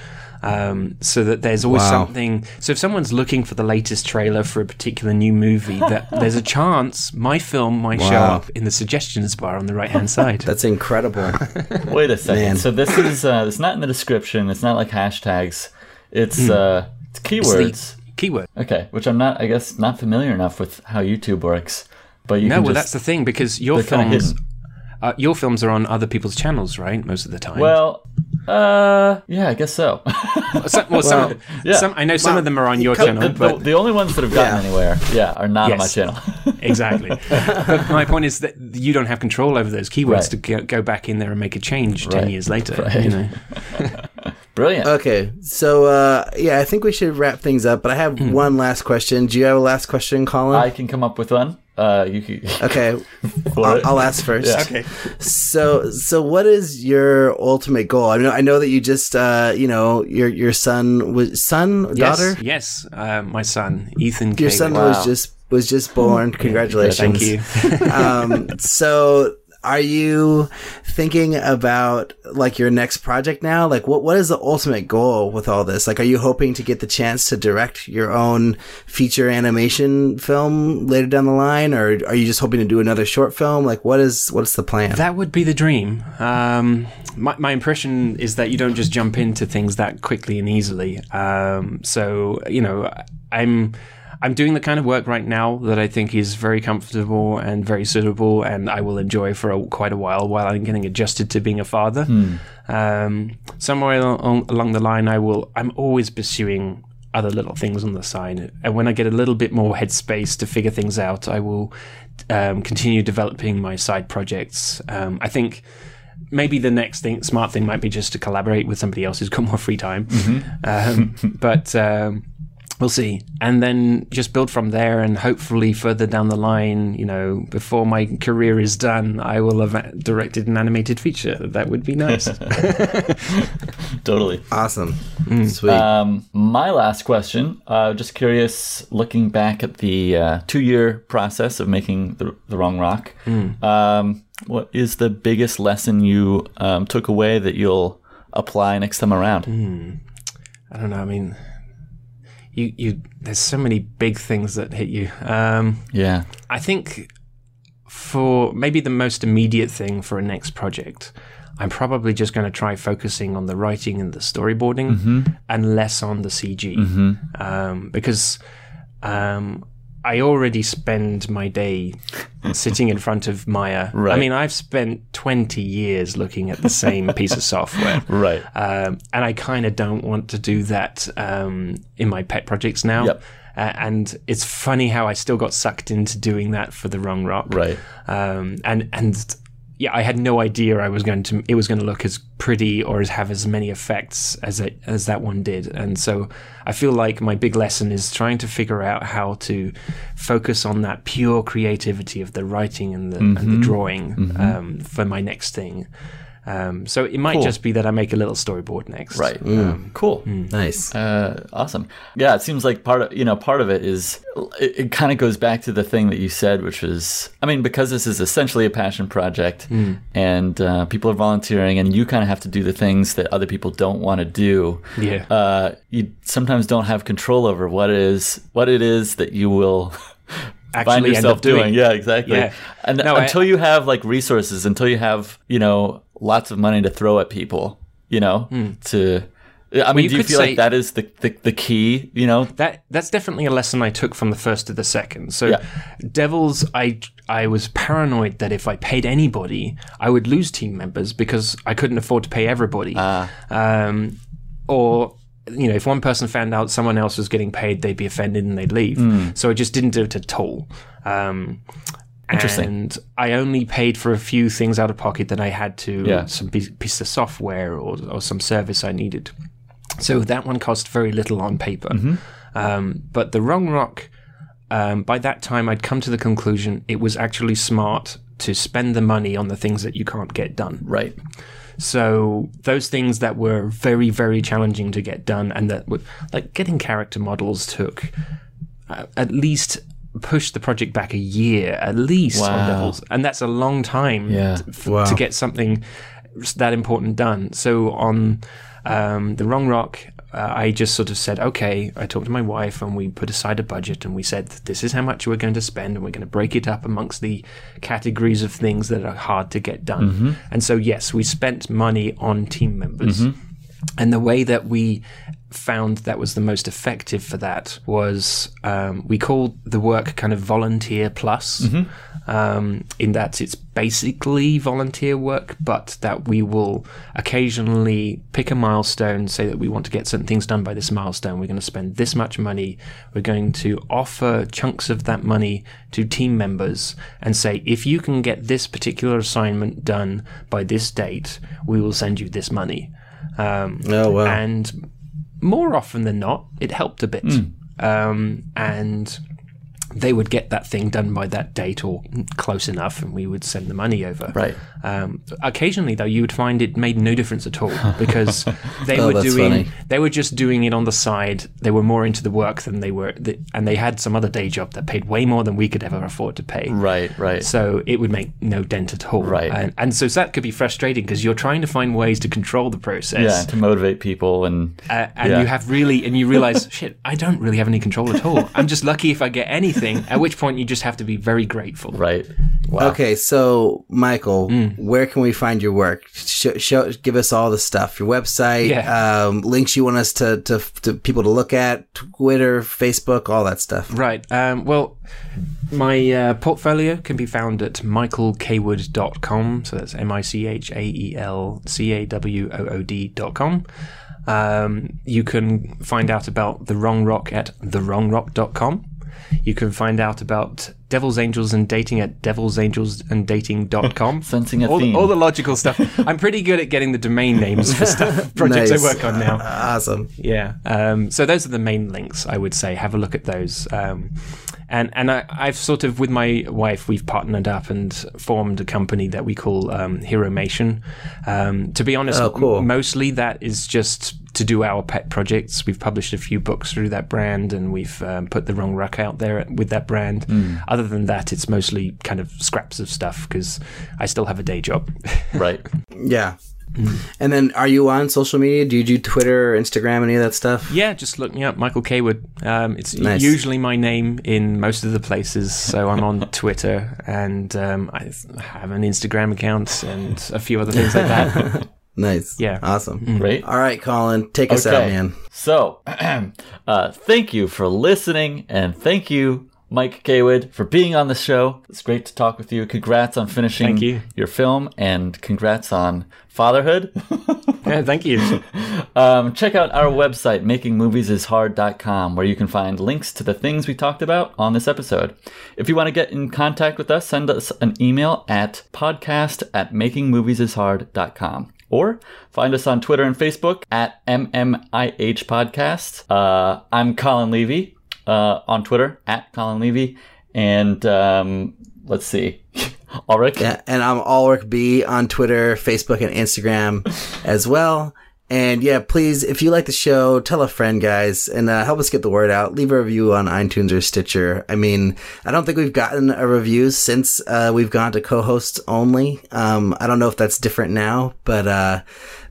Um, so that there's always Wow. something. So if someone's looking for the latest trailer for a particular new movie, that there's a chance my film might show up in the suggestions bar on the right hand side. That's incredible. Wait a second. Man. So this is uh, it's not in the description. It's not like hashtags. It's uh, it's keywords. Keyword. Okay, which I'm not. I guess not familiar enough with how YouTube works. But you No, well, just, that's the thing because your they're kinda films, uh, your films are on other people's channels, right? Most of the time. well, uh, yeah, I guess so. some, well, some, yeah. some, I know some of them are on your come- channel, the, the, but the only ones that have gotten Yeah. anywhere, yeah, are not on my channel. exactly. but my point is that you don't have control over those keywords Right. to go, go back in there and make a change ten years later. Right. You know, Brilliant. okay. So uh, yeah, I think we should wrap things up. But I have Hmm. one last question. Do you have a last question, Colin? I can come up with one. Uh, you can. okay. I'll. I'll ask first. Yeah. okay. So, so what is your ultimate goal? I know, I know that you just, uh, you know, your your son was son, daughter. Yes, yes. Uh, my son, Ethan. Your Caleb. son Wow. was just was just born. Congratulations. Thank you. um, so are you thinking about like your next project now? Like what what is the ultimate goal with all this? Like are you hoping to get the chance to direct your own feature animation film later down the line or are you just hoping to do another short film? Like what is what's the plan? That would be the dream. Um, my, my impression is that you don't just jump into things that quickly and easily. Um, so you know, I'm I'm doing the kind of work right now that I think is very comfortable and very suitable, and I will enjoy for a, quite a while while I'm getting adjusted to being a father. Um, somewhere along, along the line, I will. I'm always pursuing other little things on the side, and when I get a little bit more headspace to figure things out, I will um, continue developing my side projects. Um, I think maybe the next thing, smart thing, might be just to collaborate with somebody else who's got more free time. Um, but um, we'll see, and then just build from there, and hopefully further down the line, you know, before my career is done, I will have directed an animated feature. That would be nice. Totally. awesome. Mm. Sweet. Um, my last question. Uh, just curious, looking back at the uh, two-year process of making the, the Wrong Rock, um, what is the biggest lesson you um, took away that you'll apply next time around? I don't know. I mean, you you there's so many big things that hit you. Um, Yeah. I think for maybe the most immediate thing for a next project, I'm probably just going to try focusing on the writing and the storyboarding and less on the CG. Um, because um, I already spend my day sitting in front of Maya. I mean, I've spent 20 years looking at the same piece of software. Right. Um, and I kind of don't want to do that um, in my pet projects now. Yep. Uh, and it's funny how I still got sucked into doing that for the wrong rock. Right. Um, and and yeah, I had no idea I was going to it was going to look as pretty or as have as many effects as it as that one did. And so I feel like my big lesson is trying to figure out how to focus on that pure creativity of the writing and the Mm-hmm. the drawing um, for my next thing. Um, so it might Cool. just be that I make a little storyboard next. Right. cool. nice. Uh, awesome. Yeah, it seems like part of you know part of it is it, it kind of goes back to the thing that you said, which was I mean because this is essentially a passion project, and uh, people are volunteering, and you kind of have to do the things that other people don't want to do. Yeah. Uh, you sometimes don't have control over what is what it is that you will. Find Actually end yourself up doing. Yeah, exactly. Yeah. And No, I- until you have like resources, until you have you know lots of money to throw at people, you know, to. I mean, you do you feel like that is the, the the key? You know, that that's definitely a lesson I took from the first to the second. So, Yeah. Devils, I I was paranoid that if I paid anybody, I would lose team members because I couldn't afford to pay everybody. Um, or you know, if one person found out someone else was getting paid, they'd be offended and they'd leave. So I just didn't do it at all. Um, Interesting. And I only paid for a few things out of pocket that I had to, Yeah. some piece, piece of software or, or some service I needed. So that one cost very little on paper. Um, but the Wrong Rock, um, by that time, I'd come to the conclusion it was actually smart to spend the money on the things that you can't get done. right? So those things that were very, very challenging to get done, and that would like getting character models took uh, at least pushed the project back a year at least on Wow. Devils, and that's a long time Yeah. t- f- Wow. to get something that important done. So on um, the Wrong Rock, uh, I just sort of said, okay. I talked to my wife, and we put aside a budget, and we said, this is how much we're going to spend, and we're going to break it up amongst the categories of things that are hard to get done. And so, yes, we spent money on team members. And the way that we found that was the most effective for that was um, we called the work kind of volunteer plus, um, in that it's basically volunteer work, but that we will occasionally pick a milestone, say that we want to get certain things done by this milestone. We're going to spend this much money. We're going to offer chunks of that money to team members and say, if you can get this particular assignment done by this date, we will send you this money. Um, Oh wow. and more often than not, it helped a bit. Um, and they would get that thing done by that date or close enough, and we would send the money over. Right. Um, occasionally, though, you would find it made no difference at all because they Oh, were doing funny. they were just doing it on the side. They were more into the work than they were, th- and they had some other day job that paid way more than we could ever afford to pay. Right. Right. So it would make no dent at all. Right. And, and so that could be frustrating because you're trying to find ways to control the process. yeah. To motivate people and Uh, and Yeah. you have really, and you realize, shit, I don't really have any control at all. I'm just lucky if I get anything. At which point, you just have to be very grateful. right. Wow. Okay, so Michael, Mm. where can we find your work? Show, show, give us all the stuff. Your website, Yeah. um, links you want us to, to to people to look at, Twitter, Facebook, all that stuff. Right. Um, well, my uh, portfolio can be found at michaelcawood.com. So that's M I C H A E L C A W O O D.com. Um, you can find out about The Wrong Rock at thewrongrock.com. You can find out about Devil's Angels and Dating at devilsangelsanddating.com. Sensing a all, theme. The, all the logical stuff. I'm pretty good at getting the domain names for stuff projects Nice. I work on now. Awesome. Yeah. Um, so those are the main links. I would say have a look at those. Um, and and I, I've sort of with my wife we've partnered up and formed a company that we call um, Heromation. Um, to be honest, Oh, cool. m- mostly that is just to do our pet projects. We've published a few books through that brand, and we've um, put the wrong rock out there with that brand. Other than that, it's mostly kind of scraps of stuff because I still have a day job. Right. Yeah. And then, are you on social media? Do you do Twitter, Instagram, any of that stuff? Yeah, just look me up, Michael Cawood. Um, it's Nice. usually my name in most of the places. So I'm on Twitter and um, I have an Instagram account and a few other things like that. Nice. Yeah. Awesome. Great. All right, Colin, take us out, man. So, uh, thank you for listening, and thank you, Mike Cawood, for being on the show. It's great to talk with you. Congrats on finishing Thank you. your film, and congrats on fatherhood. yeah, thank you. um, check out our website, makingmoviesishard.com, where you can find links to the things we talked about on this episode. If you want to get in contact with us, send us an email at podcast at makingmoviesishard.com. Or find us on Twitter and Facebook at MMIH Podcast. Uh, I'm Colin Levy uh, on Twitter at Colin Levy. And um, let's see. Alrik? Yeah, and I'm Alrik B on Twitter, Facebook, and Instagram as well. And yeah, please, if you like the show, tell a friend, guys, and uh, help us get the word out. Leave a review on iTunes or Stitcher. I mean, I don't think we've gotten a review since uh, we've gone to co-hosts only. Um, I don't know if that's different now, but uh,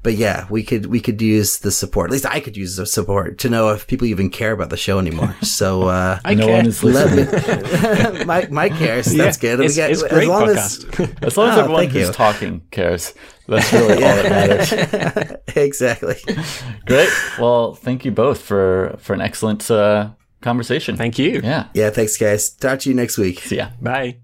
but yeah, we could we could use the support. At least I could use the support to know if people even care about the show anymore. So uh, I no care. one is let listening. me. Mike, Mike cares. That's Yeah, good. It's, get- it's as long podcast. As long as Oh, everyone thank who's you. talking cares. That's really all that matters. exactly. Great. Well, thank you both for for an excellent uh, conversation. thank you. Yeah. Yeah, thanks, guys. Talk to you next week. See ya. Bye.